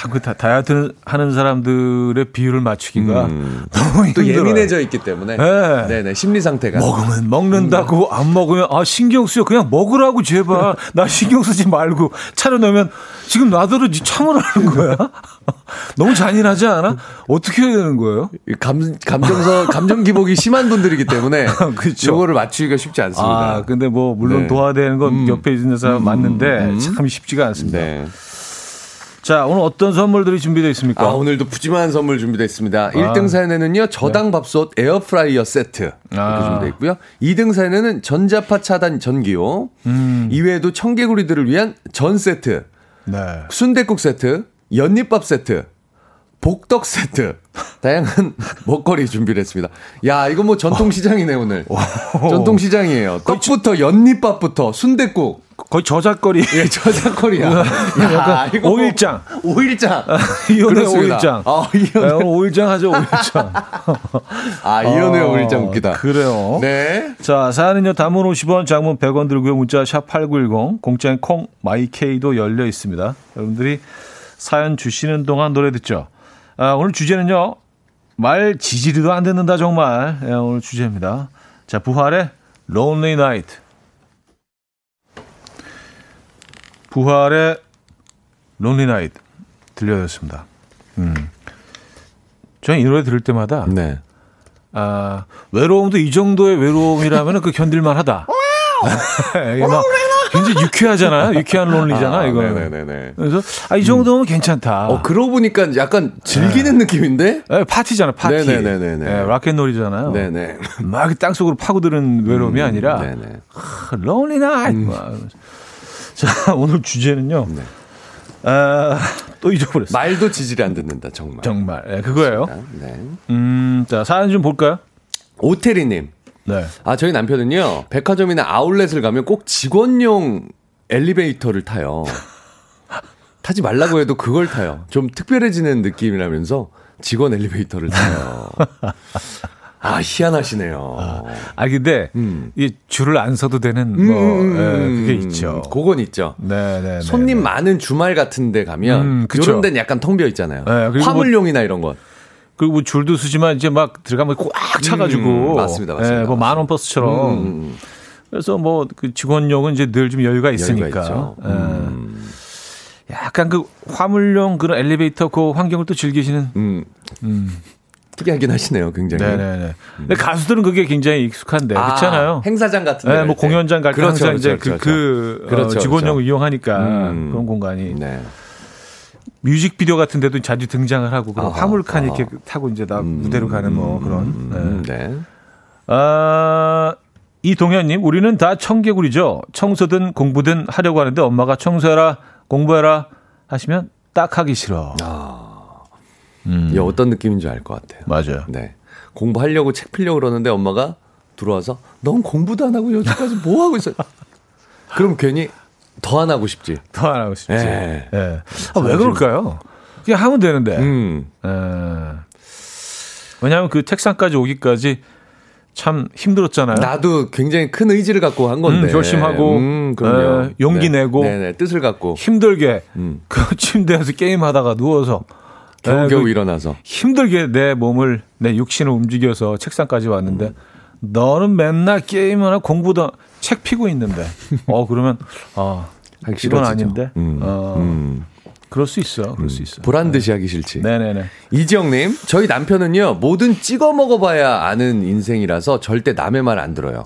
참그 다이어트 하는 사람들의 비율을 맞추기가 음. 너무 또 예민해져 있기 때문에 네. 네네 심리 상태가 먹으면 먹는다고 음. 안 먹으면 아 신경 쓰여 그냥 먹으라고 제발 나 신경 쓰지 말고 차려놓으면 지금 놔둬도 참으라는 거야 너무 잔인하지 않아 어떻게 해야 되는 거예요 감 감정서 감정 기복이 심한 분들이기 때문에 그렇죠 이거를 맞추기가 쉽지 않습니다 아 근데 뭐 물론 네. 도와야 건 음. 옆에 있는 사람 음. 맞는데 음. 참 쉽지가 않습니다. 네. 자, 오늘 어떤 선물들이 준비되어 있습니까? 아, 오늘도 푸짐한 선물 준비되어 있습니다. 아. 1등 사연에는요, 저당 밥솥 에어프라이어 세트. 이렇게 아. 준비되어 있고요. 2등 사연에는 전자파 차단 전기요. 음. 이외에도 청개구리들을 위한 전 세트. 네. 순대국 세트. 연잎밥 세트. 복덕 세트. 다양한 먹거리 준비를 했습니다. 야, 이거 뭐 전통시장이네, 오늘. 전통시장이에요. 떡부터 연잎밥부터 순대국. 거의 저작거리. 예, 저작거리야. 야, 이거 뭐 오일장. 오일장. 이혼의 오일장. 아, 이혼의 네, 오일장 하죠, 오일장. 아, 이혼의 아, 오일장 웃기다. 그래요. 네. 자, 사연은요, 담은 50원, 장문 100원 들고요. 문자 샵 8910, 공짜인 콩, 마이케이도 열려 있습니다. 여러분들이 사연 주시는 동안 노래 듣죠. 아, 오늘 주제는요, 말 지지리도 안 듣는다, 정말. 네, 오늘 주제입니다. 자, 부활의 Lonely Night. 부활의 론리 나잇 들려줬습니다. 음. 저는 이 노래 들을 때마다 네. 아, 외로움도 이 정도의 외로움이라면 그 견딜만 하다. 이게 막 굉장히 유쾌하잖아요. 유쾌한 lonely잖아, 아, 이거. 네네네. 그래서, 아, 이 정도면 음. 괜찮다. 어, 그러고 보니까 약간 즐기는 네. 느낌인데? 네, 파티잖아, 파티. 네네네네. 네, rock and roll이잖아요. 네네. 막 땅속으로 파고드는 외로움이 음, 아니라, 네네. lonely night. 음. 자, 오늘 주제는요. 네. 아, 또 잊어버렸어요. 말도 지지리 안 듣는다, 정말. 정말. 네, 그거예요. 네. 음, 자, 사연 좀 볼까요? 오태리님. 네. 아, 저희 남편은요, 백화점이나 아울렛을 가면 꼭 직원용 엘리베이터를 타요. 타지 말라고 해도 그걸 타요. 좀 특별해지는 느낌이라면서 직원 엘리베이터를 타요. 아, 희한하시네요. 아, 아 근데, 음. 이 줄을 안 서도 되는, 뭐, 음, 예, 그게 있죠. 그건 있죠. 네네. 네, 네, 손님 네. 많은 주말 같은 데 가면, 음, 그런 데는 약간 텅 비어 있잖아요. 네, 뭐 화물용이나 뭐, 이런 것. 그리고 뭐 줄도 쓰지만 이제 막 들어가면 꽉 차가지고. 음, 맞습니다, 맞습니다. 예, 뭐 만 원 버스처럼. 음, 음. 그래서 뭐 그 직원용은 이제 늘 좀 여유가 있으니까. 여유가 예. 약간 그 화물용 그런 엘리베이터 그 환경을 또 즐기시는. 음. 음. 특이하긴 하시네요, 굉장히. 네네네. 음. 근데 가수들은 그게 굉장히 익숙한데, 아, 그렇잖아요. 행사장 같은 데. 네, 뭐 공연장 갈때 그렇죠, 항상 그렇죠, 이제 그렇죠, 그, 그 그렇죠, 어, 직원용을 그렇죠. 이용하니까 음. 그런 공간이. 네. 뮤직비디오 같은 데도 자주 등장을 하고 그런 화물칸 이렇게 타고 이제 나 음, 무대로 가는 뭐 그런. 음, 네. 네. 아, 이동현님, 우리는 다 청개구리죠. 청소든 공부든 하려고 하는데 엄마가 청소해라, 공부해라 하시면 딱 하기 싫어. 아. 음. 이게 어떤 느낌인지 알 것 같아요. 맞아요. 네. 공부하려고 책 피려고 그러는데 엄마가 들어와서 넌 공부도 안 하고 요즘까지 뭐 하고 있어? 그럼 괜히 더 안 하고 싶지. 더 안 하고 싶지. 네. 네. 아, 왜 그럴까요? 그냥 하면 되는데. 음. 네. 왜냐하면 그 책상까지 오기까지 참 힘들었잖아요. 나도 굉장히 큰 의지를 갖고 한 건데. 음, 결심하고, 음, 에, 용기 네. 내고, 네네, 뜻을 갖고. 힘들게, 음. 그 침대에서 게임하다가 누워서, 겨우겨우 네, 그 일어나서 힘들게 내 몸을 내 육신을 움직여서 책상까지 왔는데 음. 너는 맨날 게임하나 공부도 책 피고 있는데 어 그러면 아 이건 아닌데 음. 어, 음. 그럴 수 있어 그럴 수 음. 있어 보란 듯이 하기 싫지 네네네 이지영님 저희 남편은요 뭐든 찍어 먹어봐야 아는 인생이라서 절대 남의 말 안 들어요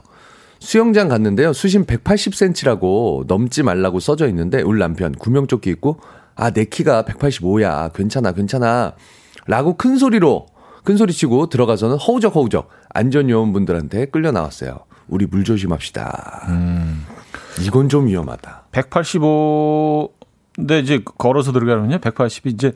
수영장 갔는데요 수심 180cm라고 넘지 말라고 써져 있는데 울 남편 구명조끼 입고 아, 내 키가 185야. 괜찮아, 괜찮아. 라고 큰 소리로, 큰 소리 치고 들어가서는 허우적 허우적 안전요원분들한테 끌려 나왔어요. 우리 물 조심합시다. 음. 이건 좀 위험하다. 185, 근데 이제 걸어서 들어가면요. 180이 이제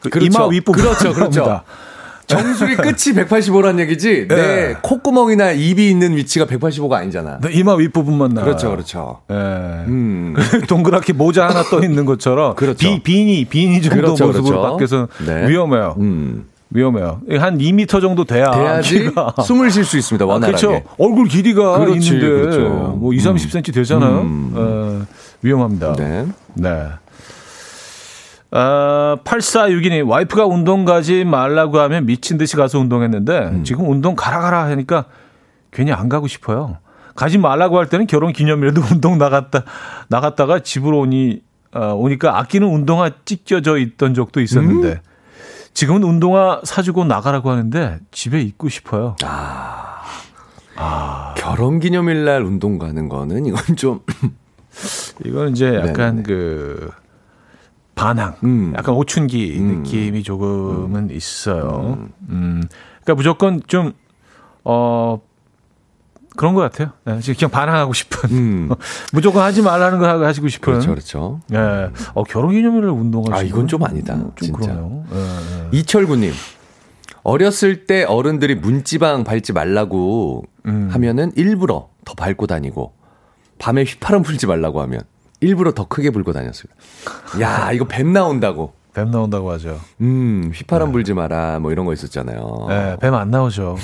그 그렇죠. 이마 윗부분. 그렇죠, 그렇죠. 정수리 끝이 185란 얘기지. 네. 내 콧구멍이나 입이 있는 위치가 185가 아니잖아. 네, 이마 윗부분만 나. 그렇죠, 그렇죠. 네. 음. 동그랗게 모자 하나 떠 있는 것처럼. 그렇죠. 비, 비니, 비니 정도 그렇죠, 모습으로 그렇죠. 밖에서 네. 위험해요. 음. 위험해요. 한 2미터 정도 돼야 돼야지 숨을 쉴 수 있습니다. 원활하게. 아, 그렇죠. 얼굴 길이가 그렇지, 있는데 그렇죠. 뭐 2, 30cm 되잖아요. 음. 어, 위험합니다. 네. 네. 어, 8462님, 와이프가 운동 가지 말라고 하면 미친 듯이 가서 운동했는데, 음. 지금 운동 가라 가라 하니까 괜히 안 가고 싶어요. 가지 말라고 할 때는 결혼 기념일에도 운동 나갔다, 나갔다가 집으로 오니, 어, 오니까 아끼는 운동화 찢겨져 있던 적도 있었는데, 음? 지금은 운동화 사주고 나가라고 하는데, 집에 있고 싶어요. 아. 아. 결혼 기념일 날 운동 가는 거는 이건 좀. 이건 이제 약간 네네. 그, 반항, 음. 약간 오춘기 음. 느낌이 조금은 음. 있어요. 음. 음. 그러니까 무조건 좀, 어, 그런 것 같아요. 네, 그냥 반항하고 싶은. 음. 무조건 하지 말라는 거 하시고 싶은. 그렇죠, 그렇죠. 네. 어, 결혼기념일을 운동하시고. 아, 이건 좀 아니다. 좀 진짜. 그러네요. 네, 네. 이철구님. 어렸을 때 어른들이 문지방 밟지 말라고 음. 하면은 일부러 더 밟고 다니고 밤에 휘파람 불지 말라고 하면 일부러 더 크게 불고 다녔어요. 야, 이거 뱀 나온다고. 뱀 나온다고 하죠. 음, 휘파람 네. 불지 마라, 뭐 이런 거 있었잖아요. 네, 뱀 안 나오죠.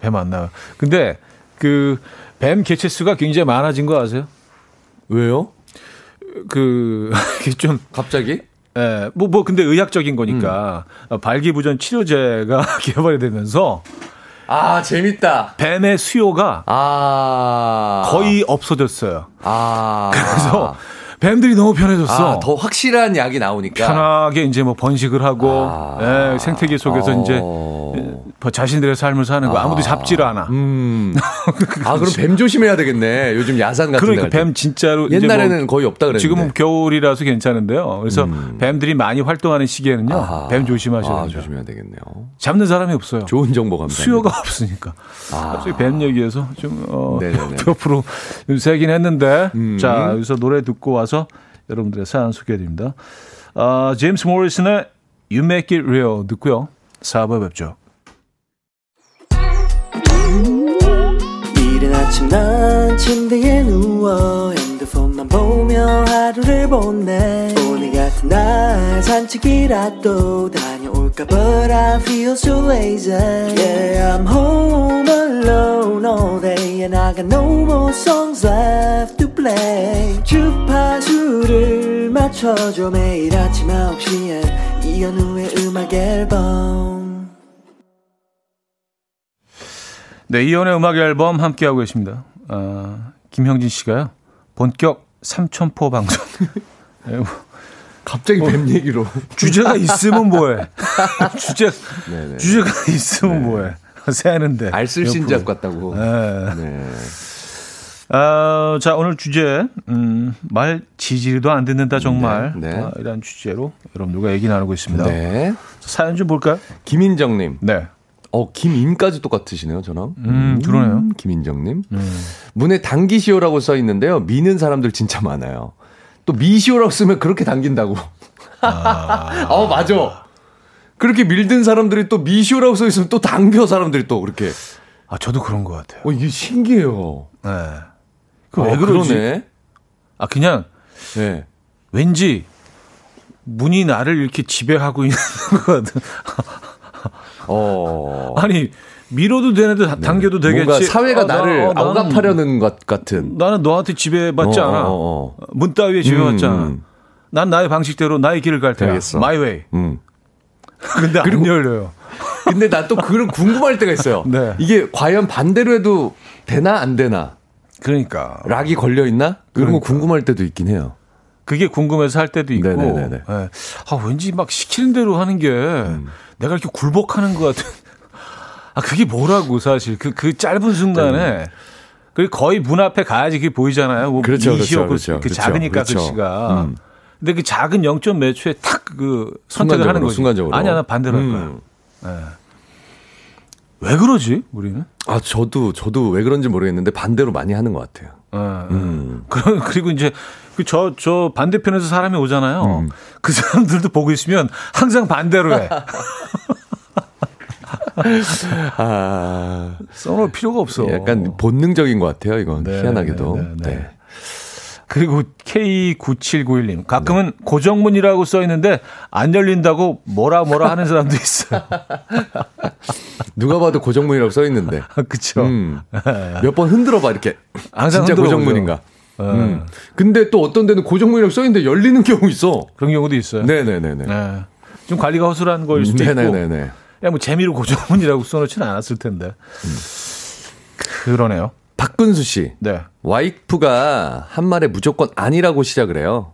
뱀 안 나와. 근데 그 뱀 개체수가 굉장히 많아진 거 아세요? 왜요? 그, 좀. 갑자기? 예, 뭐, 뭐, 근데 의학적인 거니까, 음. 발기부전 치료제가 개발이 되면서, 아, 재밌다. 뱀의 수요가 아. 거의 없어졌어요. 아. 그래서 뱀들이 너무 편해졌어. 아, 더 확실한 약이 나오니까. 편하게 이제 뭐 번식을 하고 아. 예, 생태계 속에서 어. 이제 뭐 자신들의 삶을 사는 거 아. 무도 잡지를 않아. 음. 아 그럼 뱀 조심해야 되겠네. 요즘 야산 같은 그러니까 뱀 진짜로 옛날에는 뭐 거의 없다 그랬는데 지금은 겨울이라서 괜찮은데요. 그래서 음. 뱀들이 많이 활동하는 시기에는요. 뱀 조심하셔야 돼요. 조심해야 되겠네요. 잡는 사람이 없어요. 좋은 정보 감사합니다. 수요가 없으니까. 아. 갑자기 뱀 얘기해서 좀 어, 옆으로 세긴 했는데 음. 자 여기서 노래 듣고 와서 여러분들의 사연 소개해드립니다. 어, 제임스 모리슨의 You Make It Real 듣고요. 4부에 뵙죠. 침대에 누워 핸드폰만 보며 하루를 보내 오늘 같은 날 산책이라도 다 녀올까 But I feel so lazy Yeah I'm home alone all day And I got no more songs left to play 주파수를 맞춰줘 매일 아침 9시에 이현우의 음악 앨범 네, 이연의 음악 앨범 함께하고 계십니다. 어, 김형진 씨가요. 본격 삼천포 방송. 네, 뭐, 갑자기 뱀 뭐, 얘기로. 주제가 있으면 뭐해. 주제, 주제가 있으면 네. 뭐해. 새하는데. 알쓸신잡 같다고. 네. 네. 아, 자, 오늘 주제, 음, 말 지지리도 안 듣는다, 정말. 네, 네. 아, 이런 주제로 여러분들과 얘기 나누고 있습니다. 네. 사연 좀 볼까요? 김인정님. 네. 어, 김인까지 똑같으시네요, 저랑. 음, 그러네요. 음, 김인정님. 음. 문에 당기시오라고 써 있는데요. 미는 사람들 진짜 많아요. 또 미시오라고 쓰면 그렇게 당긴다고. 아, 어, 맞아. 그렇게 밀든 사람들이 또 미시오라고 써 있으면 또 당겨 사람들이 또 그렇게. 아, 저도 그런 것 같아요. 어, 이게 신기해요. 네. 그왜 어, 그러지? 그러네. 아, 그냥. 네. 왠지 문이 나를 이렇게 지배하고 있는 것 같은. 어. 아니, 밀어도 되는데 네. 당겨도 되겠지. 뭔가 사회가 아, 나를 나, 어, 억압하려는 것 같은. 나는 너한테 지배받지 어, 않아. 어, 어. 문 따위에 지배받지 음. 않아. 난 나의 방식대로 나의 길을 갈 테야. 알겠어. my way. 음. 근데 안 열려요. 근데 나 또 그런 궁금할 때가 있어요. 네. 이게 과연 반대로 해도 되나 안 되나? 그러니까 lock이 걸려 있나? 그런 그러니까. 거 궁금할 때도 있긴 해요. 그게 궁금해서 할 때도 있고, 네. 아 왠지 막 시키는 대로 하는 게 음. 내가 이렇게 굴복하는 것 같은. 아, 그게 뭐라고 사실 그, 그 짧은 순간에 그 거의 문 앞에 가야지 그게 보이잖아요. 뭐 그렇죠, 그렇죠, 그렇죠, 그, 그 작으니까 그렇죠. 글씨가. 음. 근데 그 작은 0점 몇 초에 탁 그 선택을 하는 거죠. 순간적으로. 아니야, 나 반대로 음. 할 거야. 네. 왜 그러지, 우리는? 아, 저도, 저도 왜 그런지 모르겠는데 반대로 많이 하는 것 같아요. 네. 음. 그럼, 그리고 이제 그 저, 저 반대편에서 사람이 오잖아요. 음. 그 사람들도 보고 있으면 항상 반대로 해. 아, 써놓을 필요가 없어. 약간 본능적인 것 같아요, 이건. 네, 희한하게도. 네, 네, 네. 네. 그리고 K9791님. 가끔은 네. 고정문이라고 써 있는데 안 열린다고 뭐라 뭐라 하는 사람도 있어요. 누가 봐도 고정문이라고 써 있는데. 아, 그쵸. 음. 몇번 흔들어 봐, 이렇게. 항상 진짜 고정문인가. 네. 음. 근데 또 어떤 데는 고정문이라고 써 있는데 열리는 경우 있어. 그런 경우도 있어요. 네네네네. 네. 좀 관리가 허술한 걸 수도 네네네네. 있고. 그냥 뭐 재미로 고정문이라고 써놓지는 않았을 텐데. 음. 그러네요. 박근수 씨. 네. 와이프가 한 말에 무조건 아니라고 시작을 해요.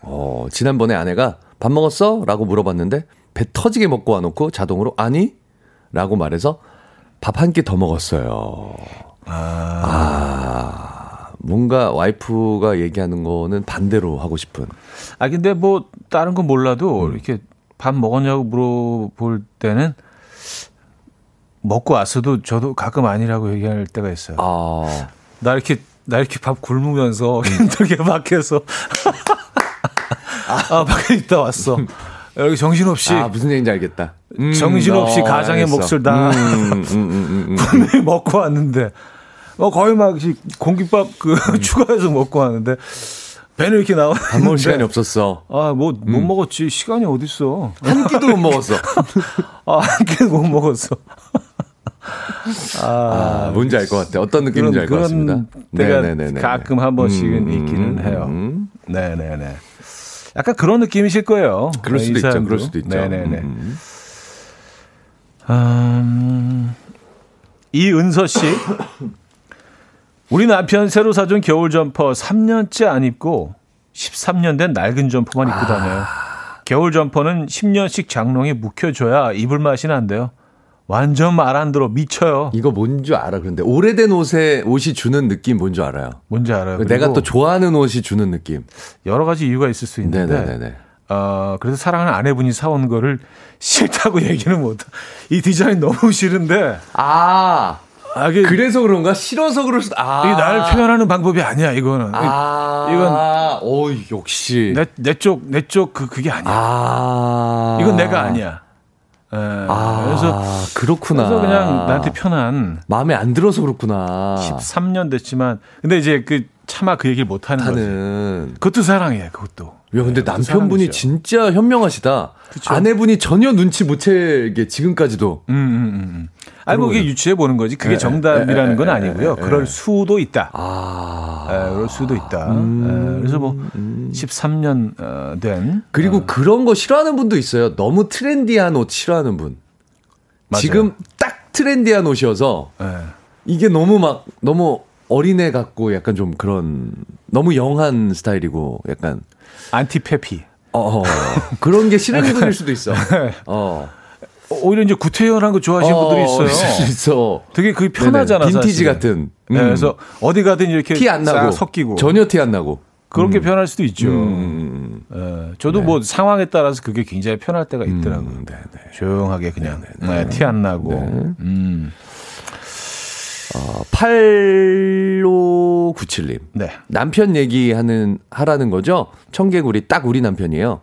어, 지난번에 아내가 밥 먹었어? 라고 물어봤는데 배 터지게 먹고 와놓고 자동으로 아니? 라고 말해서 밥 한 끼 더 먹었어요. 아. 아. 뭔가 와이프가 얘기하는 거는 반대로 하고 싶은. 아, 근데 뭐, 다른 건 몰라도 음. 이렇게 밥 먹었냐고 물어볼 때는 먹고 왔어도 저도 가끔 아니라고 얘기할 때가 있어요. 아. 나 이렇게 나 이렇게 밥 굶으면서 음. 힘들게 밖에서 아, 밖에 있다 왔어. 여기 정신없이 아 무슨 얘기인지 알겠다. 음, 정신없이 어, 가장의 알겠어. 몫을 다 음, 음, 음, 분명히 먹고 왔는데 어 거의 막 공깃밥 그 추가해서 먹고 왔는데 배는 이렇게 나와. 밥 먹을 시간이 없었어. 아, 뭐, 못 음. 먹었지. 시간이 어딨어. 한 끼도 못 먹었어. 아, 한 끼도 못 먹었어. 아, 아, 뭔지 알 것 같아. 어떤 느낌인지 알 것 같습니다. 때가 네네네네. 가끔 한 번씩은 음, 있기는 음, 해요. 음. 네네네. 약간 그런 느낌이실 거예요. 그럴 수도 있죠. 그럴 수도 있죠. 네네네. 음. 음, 이은서 씨. 우리 남편 새로 사준 겨울 점퍼 3년째 안 입고 13년 된 낡은 점퍼만 입고 다녀요. 아. 겨울 점퍼는 10년씩 장롱에 묵혀줘야 입을 맛이 난대요. 완전 말 안 들어 미쳐요. 이거 뭔지 알아. 그런데 오래된 옷에 옷이 주는 느낌 뭔지 알아요. 뭔지 알아요. 내가 또 좋아하는 옷이 주는 느낌. 여러 가지 이유가 있을 수 있는데. 네네네. 어, 그래서 사랑하는 아내분이 사온 거를 싫다고 얘기는 못. 이 디자인 너무 싫은데. 아. 아, 이게 그래서 그런가? 싫어서 그럴 수도, 아. 이게 날 표현하는 방법이 아니야, 이거는. 아. 이건. 오, 역시. 내, 내 쪽, 내 쪽, 그, 그게 아니야. 아. 이건 내가 아니야. 네. 아, 그래서 그렇구나. 그래서 그냥 나한테 편한 마음에 안 들어서 그렇구나. 13년 됐지만 근데 이제 그 차마 그 얘기를 못 하는 거지. 그것도 사랑이에요. 그것도. 야, 근데 네, 남편분이 진짜 현명하시다. 그쵸? 아내분이 전혀 눈치 못 채게 지금까지도. 음, 음, 음. 음. 아니, 뭐, 그게 유추해 보는 거지. 그게 에, 정답이라는 건 아니고요. 그럴 수도 있다. 아. 에, 그럴 수도 있다. 음, 에, 그래서 뭐, 음. 13년 어, 된. 그리고 어. 그런 거 싫어하는 분도 있어요. 너무 trendy한 옷 싫어하는 분. 맞아요. 지금 딱 trendy한 옷이어서. 에. 이게 너무 막, 너무 어린애 같고 약간 좀 그런, 너무 young한 스타일이고 약간. 안티 페피. 어, 어. 그런 게 싫은 분일 수도 있어. 어. 오히려 이제 구태연한 거 좋아하시는 어, 분들이 있어요. 있어. 되게 그게 편하잖아. 네네. 빈티지 사실은. 같은. 음. 네, 그래서 어디 가든 이렇게 티 안 나고 섞이고 전혀 티 안 나고. 그렇게 음. 편할 수도 있죠. 음. 네, 저도 네. 뭐 상황에 따라서 그게 굉장히 편할 때가 있더라고요. 음, 조용하게 그냥 네, 티안 나고. 네. 음. 어, 8597님. 네. 남편 얘기하는, 하라는 거죠? 청개구리 딱 우리 남편이에요.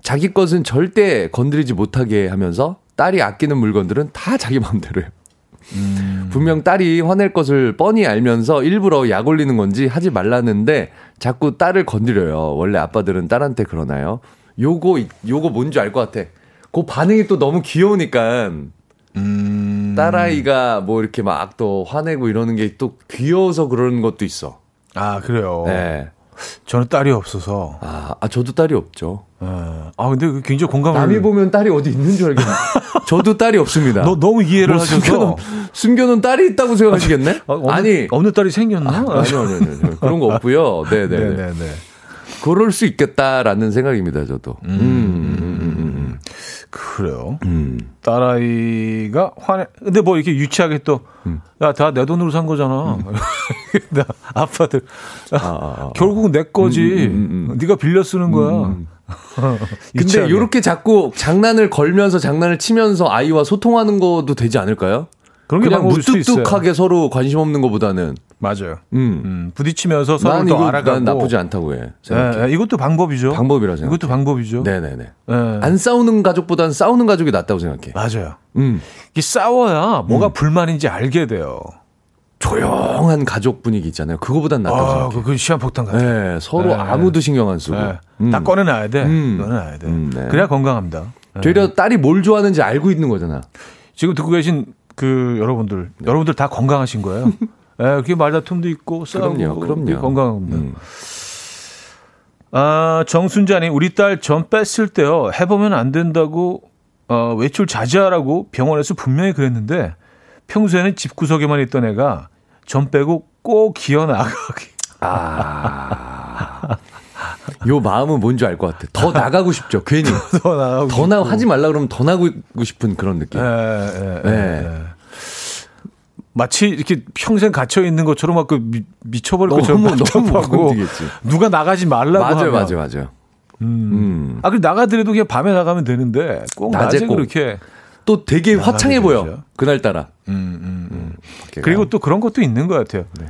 자기 것은 절대 건드리지 못하게 하면서 딸이 아끼는 물건들은 다 자기 마음대로요. 음. 분명 딸이 화낼 것을 뻔히 알면서 일부러 약 올리는 건지 하지 말라는데 자꾸 딸을 건드려요. 원래 아빠들은 딸한테 그러나요? 요거, 요거 뭔지 알 것 같아. 그 반응이 또 너무 귀여우니까 음. 딸아이가 뭐 이렇게 막 또 화내고 이러는 게 또 귀여워서 그러는 것도 있어. 아, 그래요? 네. 저는 딸이 없어서. 아, 아 저도 딸이 없죠. 네. 아, 근데 그 굉장히 공감을. 남이 보면 딸이 어디 있는 줄 알겠네. 저도 딸이 없습니다. 너, 너무 이해를 뭐 하셔서. 숨겨놓은, 숨겨놓은 딸이 있다고 생각하시겠네? 아, 어느, 니 없는 딸이 생겼나? 아, 아니요, 아니요, 아니요. 그런 거 없고요. 네네. 네네네. 그럴 수 있겠다라는 생각입니다, 저도. 음, 음, 음. 음. 그래요. 음. 딸아이가 화내. 근데 뭐 이렇게 유치하게 또, 음. 야, 다 내 돈으로 산 거잖아. 음. 아빠들. 아, 아, 아, 결국은 내 거지. 음, 음, 음, 네가 빌려 쓰는 거야. 근데 이렇게 자꾸 장난을 걸면서 장난을 치면서 아이와 소통하는 것도 되지 않을까요? 그런 그냥 무뚝뚝하게 서로 관심 없는 것보다는 맞아요. 음. 음 부딪히면서 서로 또 알아가고 나쁘지 않다고 해. 네, 이것도 방법이죠. 방법이라 생각. 이것도 방법이죠. 네네네. 네. 안 싸우는 가족보다는 싸우는 가족이 낫다고 생각해. 맞아요. 음. 이게 싸워야 뭐가 음. 불만인지 알게 돼요. 조용한 가족 분위기 있잖아요. 그거보단 낫다고 아, 생각해. 그 시한폭탄 같아. 네, 서로 네. 아무도 신경 안 쓰고. 네. 음. 다 꺼내놔야 돼. 음. 꺼내놔야 돼. 음, 네. 그래야 건강합니다. 되려 딸이 뭘 좋아하는지 알고 있는 거잖아. 지금 듣고 계신 그 여러분들, 네. 여러분들 다 건강하신 거예요. 예, 그렇게 말다툼도 있고 싸우고 그럼요, 그럼요. 건강합니다. 음. 아, 정순자님, 우리 딸 전 뺐을 때요. 해보면 안 된다고 어, 외출 자제하라고 병원에서 분명히 그랬는데 평소에는 집 구석에만 있던 애가 전 빼고 꼭 기어 나가기. 아. 요 마음은 뭔지 알 것 같아. 더 나가고 싶죠. 괜히. 더 나가고 더 나, 하지 말라 그러면 더 나가고 싶은 그런 느낌. 예, 예, 예. 예. 마치 이렇게 평생 갇혀 있는 것처럼 막 그 미쳐버릴 것처럼 너무 너무 누가 나가지 말라고 맞아요, 하면. 맞아요, 맞아요. 음. 음. 아, 그 나가더라도 그냥 밤에 나가면 되는데 꼭 낮에, 낮에 그렇게 또 되게 화창해 보여. 그날 따라. 음, 음, 음. 그리고 또 그런 것도 있는 것 같아요. 네.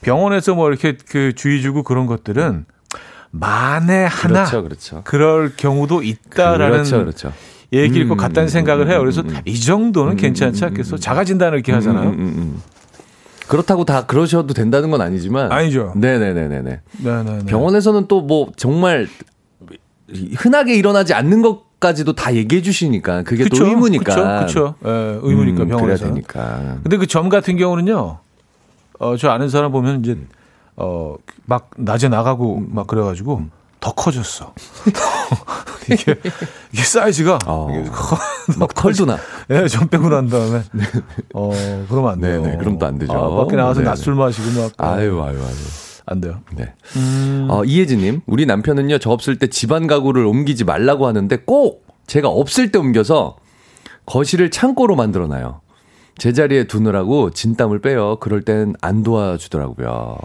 병원에서 뭐 이렇게 그 주의 주고 그런 것들은 만에 하나 그렇죠, 그렇죠. 그럴 경우도 있다라는 그렇죠, 그렇죠. 얘기일 것 같다는 생각을 해요. 그래서 이 정도는 괜찮지 않겠어? 자가진단을 이렇게 하잖아요. 그렇다고 다 그러셔도 된다는 건 아니지만. 아니죠. 네네네네네. 네네네. 병원에서는 또 뭐 정말 흔하게 일어나지 않는 것까지도 다 얘기해 주시니까 그게 그쵸, 또 의무니까. 그렇죠. 예, 의무니까 음, 병원에서. 그래야 되니까. 근데 그 점 같은 경우는요. 어, 저 아는 사람 보면 이제 어, 막 낮에 나가고 막 그래가지고 더 커졌어. 이게, 이게 사이즈가. 어. 막 털도 나. 예, 전 빼고 난 다음에. 네. 어, 그러면 안 돼요. 네네, 그럼 또 안 되죠. 아, 밖에 나가서 낮술 마시고 막. 아유, 아유, 아유. 안 돼요. 네. 음. 어, 이혜진님, 우리 남편은요, 저 없을 때 집안 가구를 옮기지 말라고 하는데 꼭 제가 없을 때 옮겨서 거실을 창고로 만들어 놔요. 제자리에 두느라고 진땀을 빼요. 그럴 땐 안 도와주더라고요.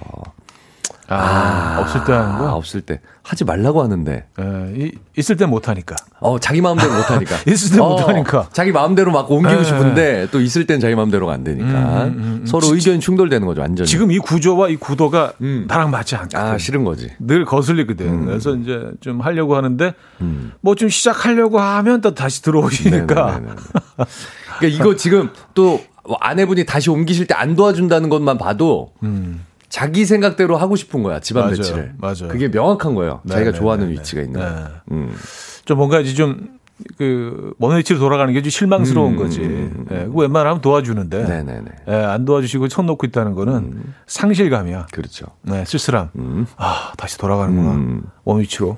아, 아, 없을 때 하는 거? 아, 없을 때. 하지 말라고 하는데. 예, 있을 때 못하니까. 어, 자기 마음대로 못하니까. 있을 때 어, 못하니까. 자기 마음대로 막 옮기고 예. 싶은데 또 있을 땐 자기 마음대로가 안 되니까. 음, 음, 음. 서로 의견이 충돌되는 거죠, 완전히. 지금 이 구조와 이 구도가 음. 나랑 맞지 않다. 아, 싫은 거지. 늘 거슬리거든. 음. 그래서 이제 좀 하려고 하는데 음. 뭐좀 시작하려고 하면 또 다시 들어오시니까. 그러니까 이거 지금 또 아내분이 다시 옮기실 때 안 도와준다는 것만 봐도 음. 자기 생각대로 하고 싶은 거야 집안 맞아요. 배치를. 맞아요. 그게 명확한 거예요. 네, 자기가 네, 좋아하는 네, 네. 위치가 있는. 네. 음. 좀 뭔가 이제 좀. 그, 먼 위치로 돌아가는 게 좀 실망스러운 음, 거지. 음, 예, 그 웬만하면 도와주는데. 네네네. 예, 안 도와주시고 손 놓고 있다는 거는 음. 상실감이야. 그렇죠. 네, 쓸쓸함. 음. 아, 다시 돌아가는구나. 음. 먼 위치로.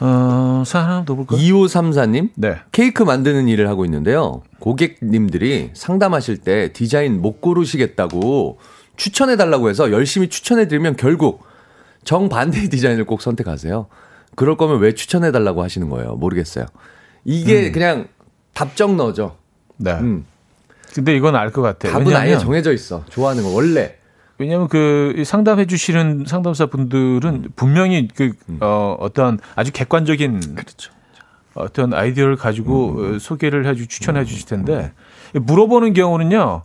어, 더 볼까요? 2534님? 네. 케이크 만드는 일을 하고 있는데요. 고객님들이 상담하실 때 디자인 못 고르시겠다고 추천해달라고 해서 열심히 추천해드리면 결국 정반대의 디자인을 꼭 선택하세요. 그럴 거면 왜 추천해달라고 하시는 거예요? 모르겠어요. 이게 음. 그냥 답정 너죠. 네. 음. 근데 이건 알 것 같아요. 답은 아예 정해져 있어. 좋아하는 거 원래. 왜냐하면 그 상담해 주시는 상담사 분들은 음. 분명히 그 음. 어, 어떤 아주 객관적인 그렇죠. 어떤 아이디어를 가지고 음. 어, 소개를 해주 추천해 주실 텐데 물어보는 경우는요.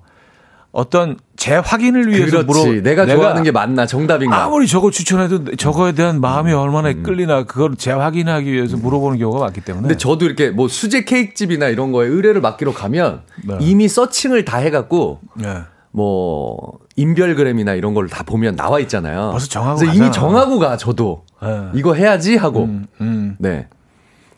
어떤 재확인을 위해서 물어 내가, 내가 좋아하는 게 맞나 정답인가 아무리 저거 추천해도 저거에 대한 마음이 얼마나 음. 끌리나 그걸 재확인하기 위해서 물어보는 경우가 많기 때문에 근데 저도 이렇게 뭐 수제 케이크집이나 이런 거에 의뢰를 맡기러 가면 네. 이미 서칭을 다 해갖고 네. 뭐 인별그램이나 이런 걸 다 보면 나와 있잖아요. 벌써 정하고 그래서 이미 정하고 가 저도 네. 이거 해야지 하고 음, 음. 네.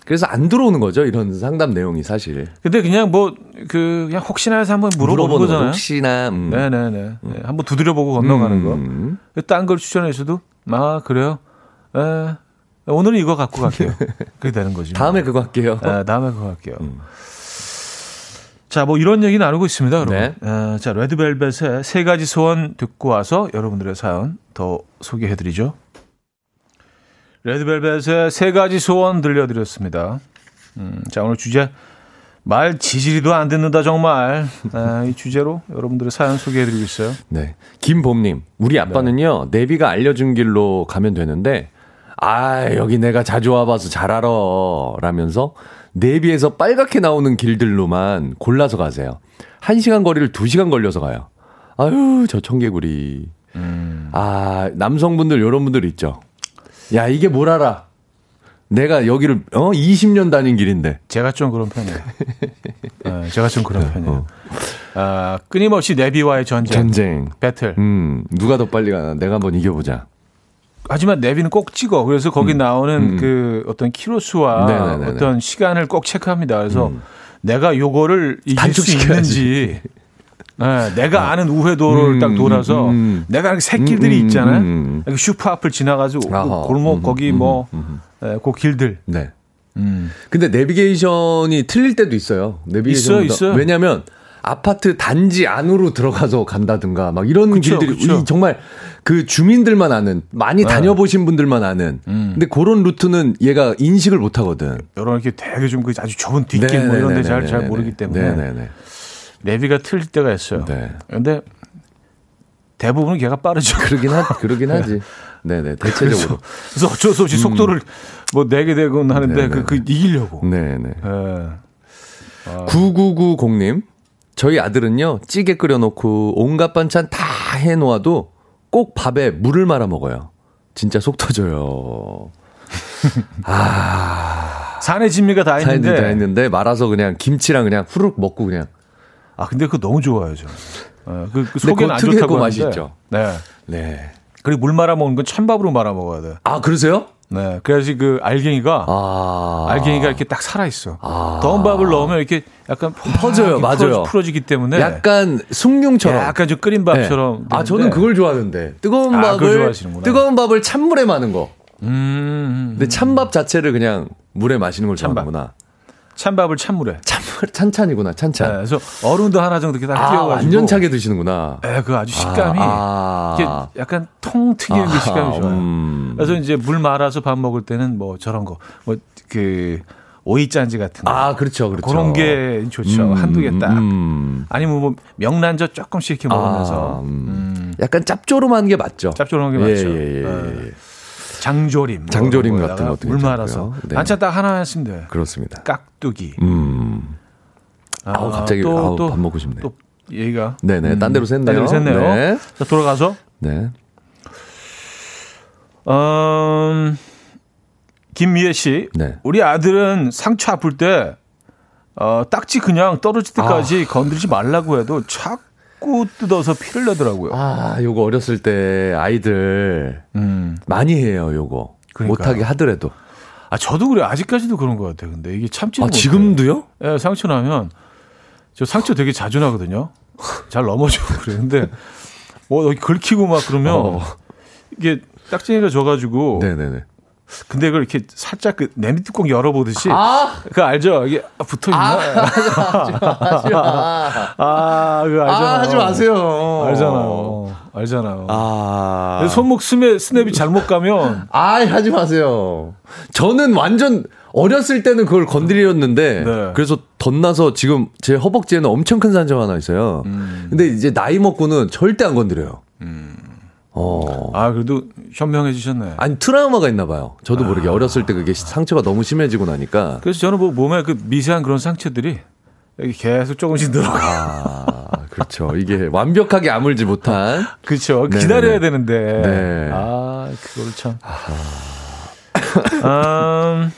그래서 안 들어오는 거죠 이런 상담 내용이 사실. 근데 그냥 뭐 그 그냥 혹시나 해서 한번 물어보는 거잖아요. 혹시나. 음. 네네네. 음. 네, 한번 두드려보고 건너가는 거. 음. 딴걸 추천해서도 아 그래요. 에, 오늘은 이거 갖고 갈게요. 그게 되는 거지. 다음에 그거 할게요. 에, 다음에 그거 할게요. 음. 자, 뭐 이런 얘기 나누고 있습니다, 여러분. 네. 어, 자, 레드벨벳의 세 가지 소원 듣고 와서 여러분들의 사연 더 소개해드리죠. 레드벨벳의 세 가지 소원 들려드렸습니다. 음, 자, 오늘 주제 말 지지리도 안 듣는다 정말 아, 이 주제로 여러분들의 사연 소개해드리고 있어요. 네, 김봄님, 우리 아빠는요 네. 내비가 알려준 길로 가면 되는데 아 여기 내가 자주 와봐서 잘 알아 라면서 내비에서 빨갛게 나오는 길들로만 골라서 가세요. 1시간 거리를 2시간 걸려서 가요. 아유, 저 청개구리. 음. 아, 남성분들, 요런 분들 있죠. 야, 이게 뭘 알아? 내가 여기를, 어, 20년 다닌 길인데. 제가 좀 그런 편이에요. 네, 제가 좀 그런 편이에요. 어. 아, 끊임없이 내비와의 전쟁. 전쟁. 배틀. 음, 누가 더 빨리 가나? 내가 한번 이겨보자. 하지만 내비는 꼭 찍어. 그래서 거기 음. 나오는 음. 그 어떤 키로수와 네네네네. 어떤 시간을 꼭 체크합니다. 그래서 음. 내가 요거를 이길 수 있는지. 네, 내가 아. 아는 우회도를 음, 딱 돌아서 음, 내가 아는 새길들이 음, 있잖아요. 슈퍼 앞을 지나가지고 아하, 골목 거기 뭐 네, 그 길들. 네. 음. 근데 내비게이션이 틀릴 때도 있어요. 내비게이션 있어, 있어요. 왜냐하면 아파트 단지 안으로 들어가서 간다든가 막 이런 그쵸, 길들이 그쵸. 정말 그 주민들만 아는 많이 네. 다녀보신 분들만 아는. 음. 근데 그런 루트는 얘가 인식을 못 하거든. 여러 이렇게 되게 좀그 아주 좁은 뒷길 뭐 이런 데 잘 잘 모르기 때문에 네네네. 내비가 틀릴 때가 있어요. 네. 근데 대부분은 걔가 빠르죠. 그러긴 하, 그러긴 하지. 네네, 대체적으로. 그래서, 그래서 어쩔 수 없이 음. 속도를 뭐 내게 되곤 하는데 그, 그 이기려고. 네네. 네. 아. 9990님, 저희 아들은요, 찌개 끓여놓고 온갖 반찬 다 해놓아도 꼭 밥에 물을 말아 먹어요. 진짜 속 터져요. 아. 산의 진미가 다 있는데. 다 있는데 말아서 그냥 김치랑 그냥 후룩 먹고 그냥. 아, 근데 그거 너무 좋아요, 저. 어, 그, 그 속에는 안 좋다고 맛있죠. 네. 네. 그리고 물 말아 먹는 건 찬밥으로 말아 먹어야 돼. 아, 그러세요? 네. 그래야지 그 알갱이가 아. 알갱이가 이렇게 딱 살아 있어. 아. 더운 밥을 넣으면 이렇게 약간 퍼져요, 맞아요. 풀어지, 기 때문에 약간 숭늉처럼, 약간 좀 끓인 밥처럼. 네. 아, 저는 그걸 좋아하는데 뜨거운 아, 밥을 뜨거운 밥을 찬물에 마는 거. 음, 음, 음. 근데 찬밥 자체를 그냥 물에 마시는 걸 좋아하는구나. 찬밥을 찬물에. 찬찬이구나, 찬찬. 네, 그래서 얼음도 하나 정도 이렇게 딱 아, 띄워가지고. 완전 차게 드시는구나. 네, 그 아주 식감이. 아, 이게 약간 통 특유의 그 식감이 좋아요. 음. 그래서 이제 물 말아서 밥 먹을 때는 뭐 저런 거. 뭐 그, 오이짠지 같은 거. 아, 그렇죠. 그렇죠. 그런 게 좋죠. 음, 한두 개 딱. 음. 아니면 뭐 명란젓 조금씩 이렇게 먹으면서. 아, 음. 음. 약간 짭조름한 게 맞죠. 짭조름한 게 예, 맞죠. 예, 예, 네. 예. 장조림. 장조림 뭐 같은 것도 물. 말아서. 네. 반찬 딱 하나 하시면 돼요. 그렇습니다. 깍두기. 음. 아우, 갑자기 또, 아우, 또, 밥 먹고 싶네. 또 얘기가. 네네, 딴 데로 샜네요. 딴 데로 샜네요. 네. 자, 돌아가서. 네. 음, 김미애 씨. 네. 우리 아들은 상처 아플 때, 어, 딱지 그냥 떨어질 때까지 건드리지 말라고 해도 자꾸 뜯어서 피를 내더라고요. 아, 요거 어렸을 때 아이들 음. 많이 해요, 요거. 그러니까요. 못하게 하더라도. 아, 저도 그래. 아직까지도 그런 것 같아요. 근데 이게 참지는 아, 못해요. 지금도요? 예, 상처 나면 저 상처 되게 자주 나거든요. 잘 넘어지고 그랬는데 뭐 여기 긁히고 막 그러면 어. 이게 딱지니가 져가지고 네네네. 근데 그걸 이렇게 살짝 그 냄비 뚜껑 열어보듯이 아! 그거 알죠? 이게 붙어 있나? 하지 마. 아, 그거 알잖아요. 아, 하지 마세요. 알잖아요. 알잖아요. 아. 손목 스냅, 스냅이 잘못 가면 아, 하지 마세요. 저는 완전 어렸을 때는 그걸 건드렸는데 네. 그래서 덧나서 지금 제 허벅지에는 엄청 큰 산점 하나 있어요. 음. 근데 이제 나이 먹고는 절대 안 건드려요. 어. 아 그래도 현명해 지셨네. 아니 트라우마가 있나 봐요. 저도 모르게 어렸을 때 그게 상처가 너무 심해지고 나니까 그래서 저는 뭐 몸에 그 미세한 그런 상처들이 여기 계속 조금씩 늘어가. 아, 그렇죠. 이게 완벽하게 아물지 못한 그렇죠. 기다려야 되는데. 네. 아, 그걸 참. 음,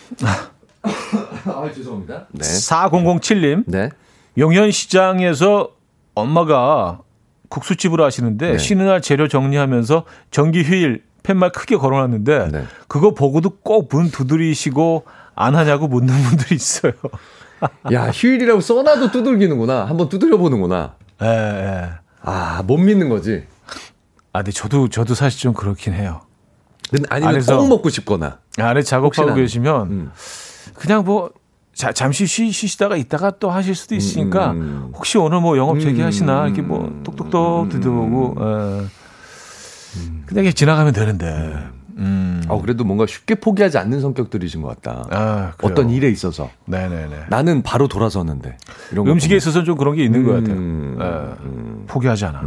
아, 죄송합니다. 네. 4007님. 네. 용현시장에서 엄마가 국수집을 하시는데 네. 쉬는 날 재료 정리하면서 정기 휴일 팻말 크게 걸어놨는데 네. 그거 보고도 꼭 문 두드리시고 안 하냐고 묻는 분들이 있어요. 야, 휴일이라고 써놔도 두들기는구나. 한번 두드려 보는구나. 예, 예. 아, 못 믿는 거지. 아, 근데 저도 저도 사실 좀 그렇긴 해요. 아니면 안에서- 꼭 먹고 싶거나. 안에 작업하고. 계시면 음. 그냥 뭐 자, 잠시 쉬, 쉬시다가 있다가 또 하실 수도 있으니까 음. 혹시 오늘 뭐 영업 재개하시나 이렇게 뭐 똑똑똑 들어보고 예. 그냥 이렇게 지나가면 되는데 음. 어, 그래도 뭔가 쉽게 포기하지 않는 성격들이신 것 같다. 아. 어떤 일에 있어서. 네네네. 나는 바로 돌아서는데. 음식에. 있어서는 좀 그런 게 있는 것 같아요. 음, 예. 포기하지 않아.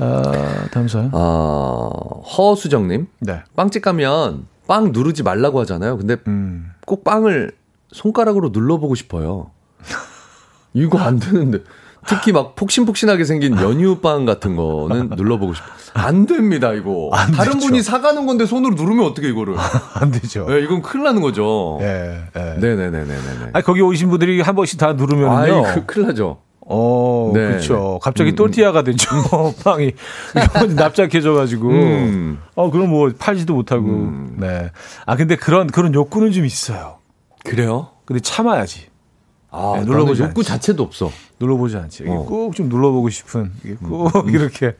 음. 아, 다음서요. 어, 허수정님. 네. 빵집 가면 빵 누르지 말라고 하잖아요. 근데 음. 꼭 빵을 손가락으로 눌러보고 싶어요. 이거 안 되는데. 특히 막 폭신폭신하게 생긴 연유빵 같은 거는 눌러보고 싶어. 안 됩니다, 이거. 안 다른 되죠. 분이 사가는 건데 손으로 누르면 어떻게 이거를. 안 되죠. 네, 이건 큰일 나는 거죠. 예, 예. 네네네네네. 아, 거기 오신 분들이 한 번씩 다 누르면요. 아이, 그, 큰일 나죠. 어, 네, 그렇죠. 갑자기 음, 또르티아가 되죠. 빵이 납작해져가지고. 음. 어, 그럼 뭐 팔지도 못하고. 네. 아, 근데 그런 그런 욕구는 좀 있어요. 그래요? 근데 참아야지. 아, 네, 눌러보지 욕구 않지. 자체도 없어. 눌러보지 않지. 어. 음, 꼭좀 눌러보고 싶은. 이게 꼭 이렇게.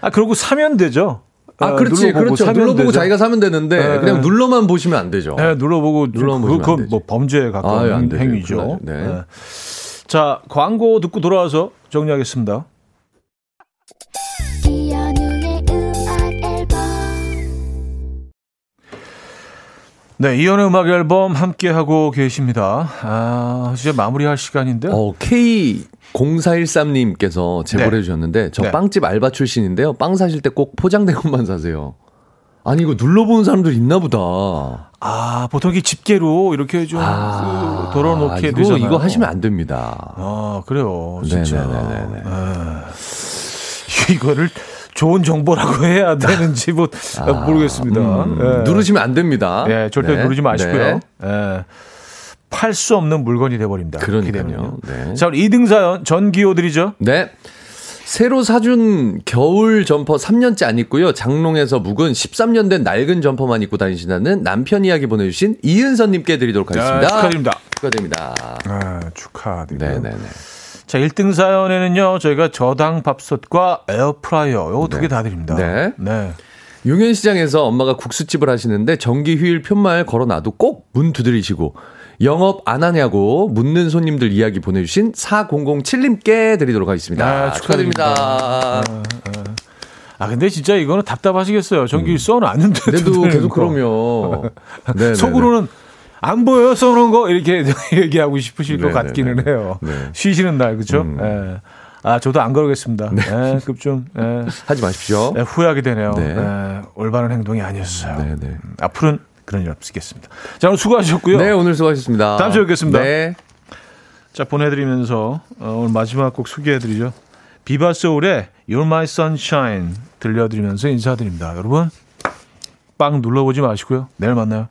아, 그러고 사면 되죠. 아, 어, 그렇지, 눌러보고 그렇죠. 눌러보고 되죠. 자기가 사면 되는데 네, 그냥 네. 눌러만 보시면 안 되죠. 네, 눌러보고 눌러보면 그, 안 그건 되지. 뭐 범죄에 가까운 행- 되죠. 행위죠. 네. 네. 자, 광고 듣고 돌아와서 정리하겠습니다. 네, 이연의 음악 앨범 함께 하고 계십니다. 아, 이제 마무리할 시간인데. 어, K0413님께서 제보를 네. 해주셨는데, 저 네. 빵집 알바 출신인데요. 빵 사실 때 꼭 포장된 것만 사세요. 아니, 이거 눌러보는 사람들 있나 보다. 아, 보통 이게 집게로 이렇게 좀 그, 덜어놓게 이거, 되잖아요. 이거 하시면 안 됩니다. 아, 그래요. 진짜. 네네네네네. 아, 이거를 좋은 정보라고 해야 되는지 뭐 모르겠습니다. 음, 예. 누르시면 안 됩니다. 예, 절대 네. 누르지 마시고요. 네. 예. 팔수 없는 물건이 돼버립니다. 그러니까요. 네. 자, 우리 2등 사연 전기포트 드리죠. 네. 새로 사준 겨울 점퍼 3년째 안 입고요. 장롱에서 묵은 13년 된 낡은 점퍼만 입고 다니신다는 남편 이야기 보내주신 이은선님께 드리도록 하겠습니다. 아, 축하드립니다. 축하드립니다. 아, 축하드립니다. 네네네. 자, 1등 사연에는요, 저희가 저당 밥솥과 에어프라이어, 요거 두개 다 드립니다. 네. 네. 용현시장에서 엄마가 국수집을 하시는데 정기 휴일 편말 걸어놔도 꼭 문 두드리시고 영업 안 하냐고 묻는 손님들 이야기 보내주신 4007님께 드리도록 하겠습니다. 아, 축하드립니다. 축하드립니다. 아 근데 진짜 이거는 답답하시겠어요. 전기 음. 써놨는데도 그래도 계속 그러면 네, 속으로는 안 보여요 써놓은 거 이렇게 얘기하고 싶으실 것 같기는 해요. 네. 쉬시는 날 그렇죠? 음. 네. 아 저도 안 그러겠습니다. 네, 네 급좀 네. 하지 마십시오. 네, 후회하게 되네요. 네. 네. 올바른 행동이 아니었어요. 네, 네. 음, 앞으로는 그런 일 없겠습니다. 자 오늘 수고하셨고요. 네 오늘 수고하셨습니다. 다음 주에 뵙겠습니다. 네. 자 보내드리면서 어, 오늘 마지막 곡 소개해드리죠. 비바 소울의 You're My Sunshine 들려드리면서 인사드립니다. 여러분 빵 눌러보지 마시고요. 내일 만나요.